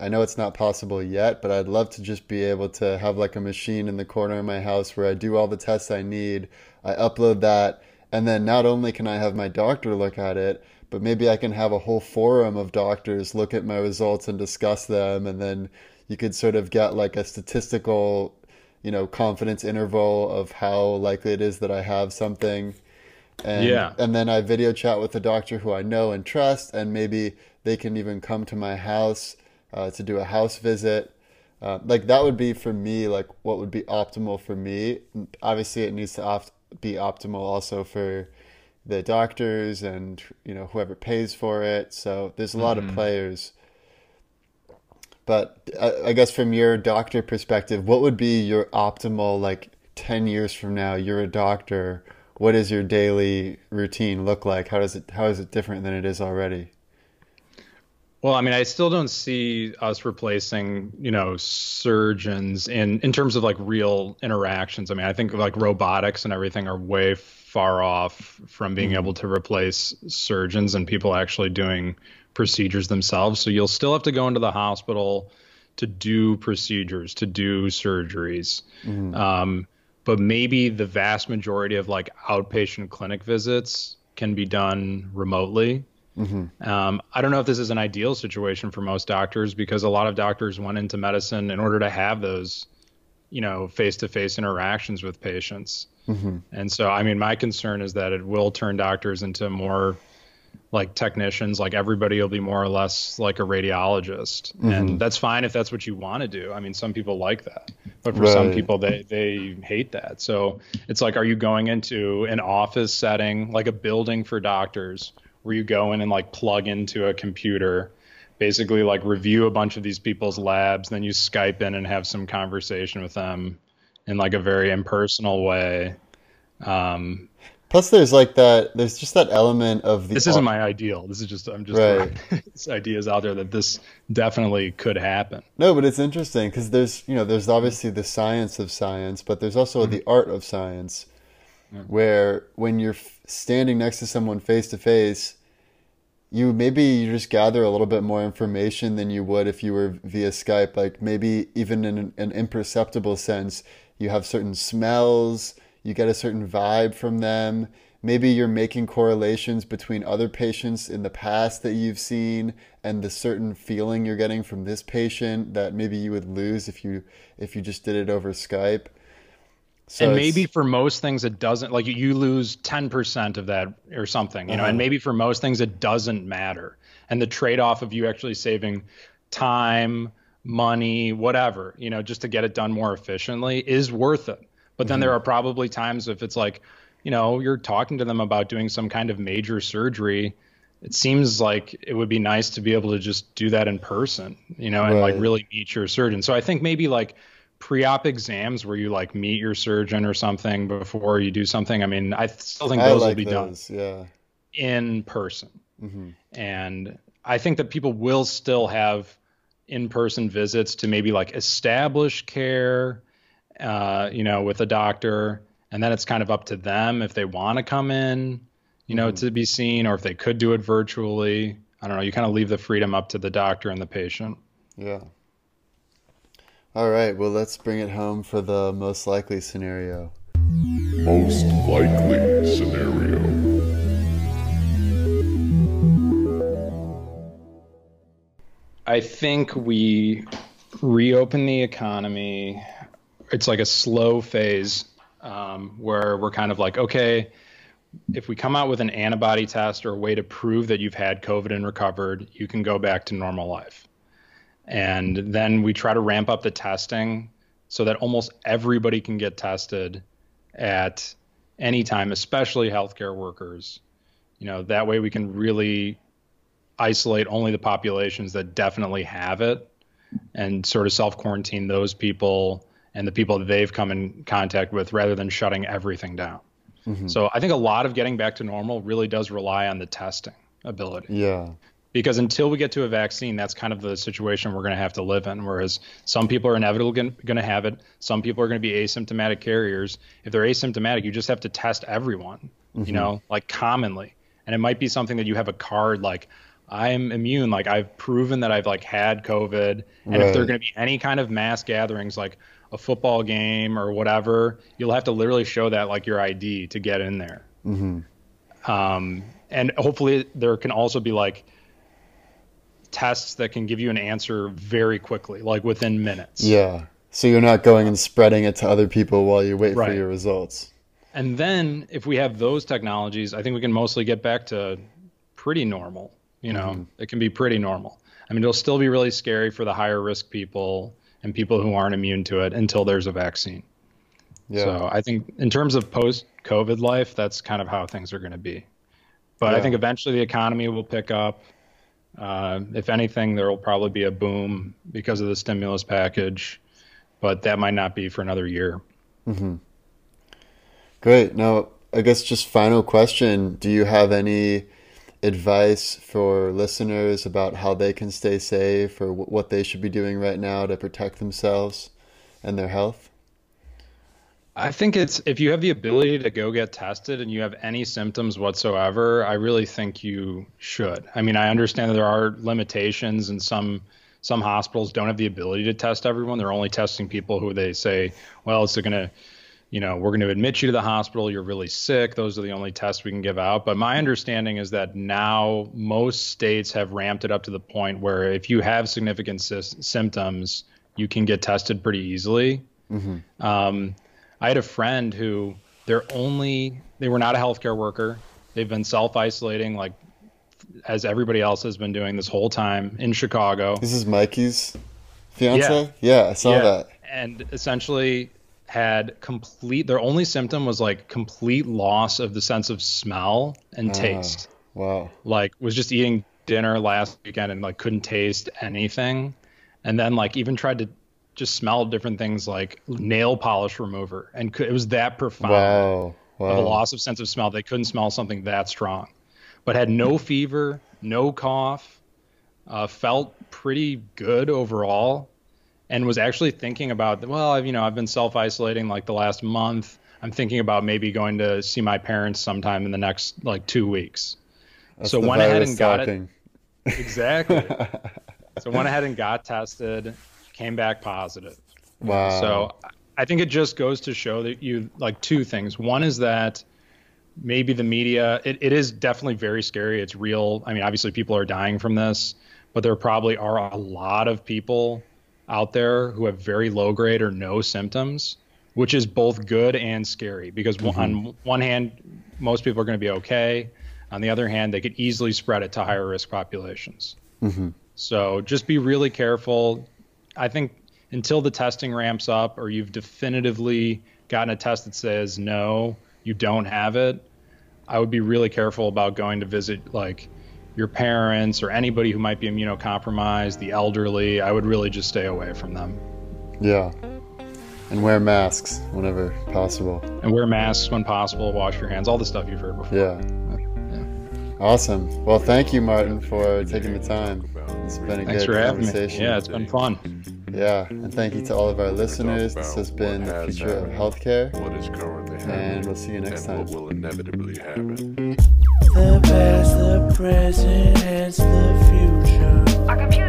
[SPEAKER 1] I know it's not possible yet, but I'd love to just be able to have like a machine in the corner of my house where I do all the tests I need. I upload that, and then not only can I have my doctor look at it, but maybe I can have a whole forum of doctors look at my results and discuss them, and then you could sort of get like a statistical, you know, confidence interval of how likely it is that I have something. And,
[SPEAKER 2] Yeah.
[SPEAKER 1] and then I video chat with a doctor who I know and trust, and maybe they can even come to my house uh, to do a house visit. Uh, like that would be for me, like what would be optimal for me. Obviously, it needs to opt- be optimal also for the doctors and you know whoever pays for it. So there's a lot of players. But I, I guess from your doctor perspective, what would be your optimal like 10 years from now? You're a doctor. What does your daily routine look like? How does it how is it different than it is already?
[SPEAKER 2] Well, I mean, I still don't see us replacing, you know, surgeons in in terms of like real interactions. I mean, I think like robotics and everything are way far off from being able to replace surgeons and people actually doing procedures themselves. So you'll still have to go into the hospital to do procedures, to do surgeries. Um, but maybe the vast majority of like outpatient clinic visits can be done remotely. Um, I don't know if this is an ideal situation for most doctors because a lot of doctors went into medicine in order to have those, you know, face-to-face interactions with patients. And so, I mean, my concern is that it will turn doctors into more like technicians. Like everybody will be more or less like a radiologist, and that's fine if that's what you want to do. I mean, some people like that, but for some people, they they hate that. So it's like, are you going into an office setting, like a building for doctors, where you go in and like plug into a computer? Basically, like review a bunch of these people's labs, then you Skype in and have some conversation with them in like a very impersonal way. Um,
[SPEAKER 1] Plus, there's like that. There's just that element of the
[SPEAKER 2] this isn't my ideal. This is just I'm just
[SPEAKER 1] Right.
[SPEAKER 2] ideas out there that this definitely could happen.
[SPEAKER 1] No, but it's interesting because there's you know there's obviously the science of science, but there's also mm-hmm. the art of science, where when you're standing next to someone face to face, you maybe you just gather a little bit more information than you would if you were via Skype. Like maybe even in an, an imperceptible sense, you have certain smells, you get a certain vibe from them. Maybe you're making correlations between other patients in the past that you've seen and the certain feeling you're getting from this patient that maybe you would lose if you if you just did it over Skype. So
[SPEAKER 2] and maybe for most things it doesn't like you lose 10% of that or something, you know, and uh-huh. maybe for most things it doesn't matter. And the trade-off of you actually saving time, money, whatever, you know, just to get it done more efficiently is worth it. But then there are probably times if it's like, you know, you're talking to them about doing some kind of major surgery, it seems like it would be nice to be able to just do that in person, you know, and like really meet your surgeon. So I think maybe like pre-op exams where you like meet your surgeon or something before you do something. I mean, I still think those will
[SPEAKER 1] like
[SPEAKER 2] be done
[SPEAKER 1] yeah.
[SPEAKER 2] in person.
[SPEAKER 1] hmm
[SPEAKER 2] And I think that people will still have in-person visits to maybe like establish care, uh, you know, with a doctor, and then it's kind of up to them if they want to come in, you know, to be seen, or if they could do it virtually. I don't know. You kind of leave the freedom up to the doctor and the patient.
[SPEAKER 1] Yeah. All right, well, let's bring it home for the most likely scenario.
[SPEAKER 3] Most likely scenario.
[SPEAKER 2] I think we reopen the economy. It's like a slow phase um, where we're kind of like, okay, if we come out with an antibody test or a way to prove that you've had COVID and recovered, you can go back to normal life. And then we try to ramp up the testing so that almost everybody can get tested at any time, especially healthcare workers. You know, that way we can really isolate only the populations that definitely have it and sort of self quarantine those people and the people that they've come in contact with rather than shutting everything down. Mm-hmm. So I think a lot of getting back to normal really does rely on the testing ability
[SPEAKER 1] Yeah.
[SPEAKER 2] because until we get to a vaccine, that's kind of the situation we're going to have to live in. Whereas some people are inevitably going to have it, some people are going to be asymptomatic carriers. If they're asymptomatic, you just have to test everyone, you mm-hmm. know, like commonly. And it might be something that you have a card like, I'm immune. Like I've proven that I've like had COVID, and if
[SPEAKER 1] Right.
[SPEAKER 2] there are going to be any kind of mass gatherings, like a football game or whatever, you'll have to literally show that like your ID to get in there. Um, and hopefully there can also be like tests that can give you an answer very quickly, like within minutes.
[SPEAKER 1] Yeah. So you're not going and spreading it to other people while you wait for your results.
[SPEAKER 2] And then if we have those technologies, I think we can mostly get back to pretty normal. You know, it can be pretty normal. I mean, it'll still be really scary for the higher risk people and people who aren't immune to it until there's a vaccine.
[SPEAKER 1] Yeah.
[SPEAKER 2] So I think in terms of post COVID life, that's kind of how things are going to be. But I think eventually the economy will pick up. Uh, if anything, there will probably be a boom because of the stimulus package, but that might not be for another year. Mm-hmm.
[SPEAKER 1] Great. Now, I guess just final question. Do you have any advice for listeners about how they can stay safe or wh- what they should be doing right now to protect themselves and their health?
[SPEAKER 2] I think it's if you have the ability to go get tested and you have any symptoms whatsoever, I really think you should. I mean, I understand that there are limitations and some some hospitals don't have the ability to test everyone. They're only testing people who they say, well, it's going to, you know, we're going to admit you to the hospital. You're really sick. Those are the only tests we can give out. But my understanding is that now most states have ramped it up to the point where if you have significant sys- symptoms, you can get tested pretty easily. Um, I had a friend who they're only they were not a healthcare worker. They've been self isolating like as everybody else has been doing this whole time in Chicago.
[SPEAKER 1] This is Mikey's fiance? Yeah, I saw that.
[SPEAKER 2] And essentially had complete their only symptom was like complete loss of the sense of smell and taste.
[SPEAKER 1] Wow.
[SPEAKER 2] Like was just eating dinner last weekend and like couldn't taste anything. And then like even tried to just smell different things like nail polish remover and could, it was that profound
[SPEAKER 1] Wow.
[SPEAKER 2] of a loss of sense of smell. They couldn't smell something that strong, but had no fever, no cough, uh, felt pretty good overall, and was actually thinking about, well, I've, you know, I've been self isolating like the last month. I'm thinking about maybe going to see my parents sometime in the next like two weeks.
[SPEAKER 1] That's
[SPEAKER 2] so went ahead and got it. Exactly. so went ahead and got tested, came back positive.
[SPEAKER 1] Wow.
[SPEAKER 2] So I think it just goes to show that you like two things. One is that maybe the media, it, it is definitely very scary. It's real. I mean, obviously people are dying from this, but there probably are a lot of people out there who have very low grade or no symptoms, which is both good and scary because one on mm-hmm. one hand, most people are going to be okay. On the other hand, they could easily spread it to higher risk populations. Mm-hmm. So just be really careful. I think until the testing ramps up or you've definitively gotten a test that says no, you don't have it, I would be really careful about going to visit like your parents or anybody who might be immunocompromised, the elderly. I would really just stay away from them
[SPEAKER 1] yeah. And wear masks whenever possible.
[SPEAKER 2] and wear masks when possible, wash your hands, all the stuff you've heard before.
[SPEAKER 1] Yeah. Awesome. Well, thank you, Martin, for taking the time. It's been a
[SPEAKER 2] Thanks
[SPEAKER 1] good
[SPEAKER 2] for having me.
[SPEAKER 1] conversation.
[SPEAKER 2] Yeah, it's been fun.
[SPEAKER 1] Yeah, and thank you to all of our listeners. This has been the future of healthcare,
[SPEAKER 3] What is currently happening
[SPEAKER 1] and we'll see you next
[SPEAKER 3] and
[SPEAKER 1] time.
[SPEAKER 3] what will inevitably happen
[SPEAKER 4] the past, the present, and the future.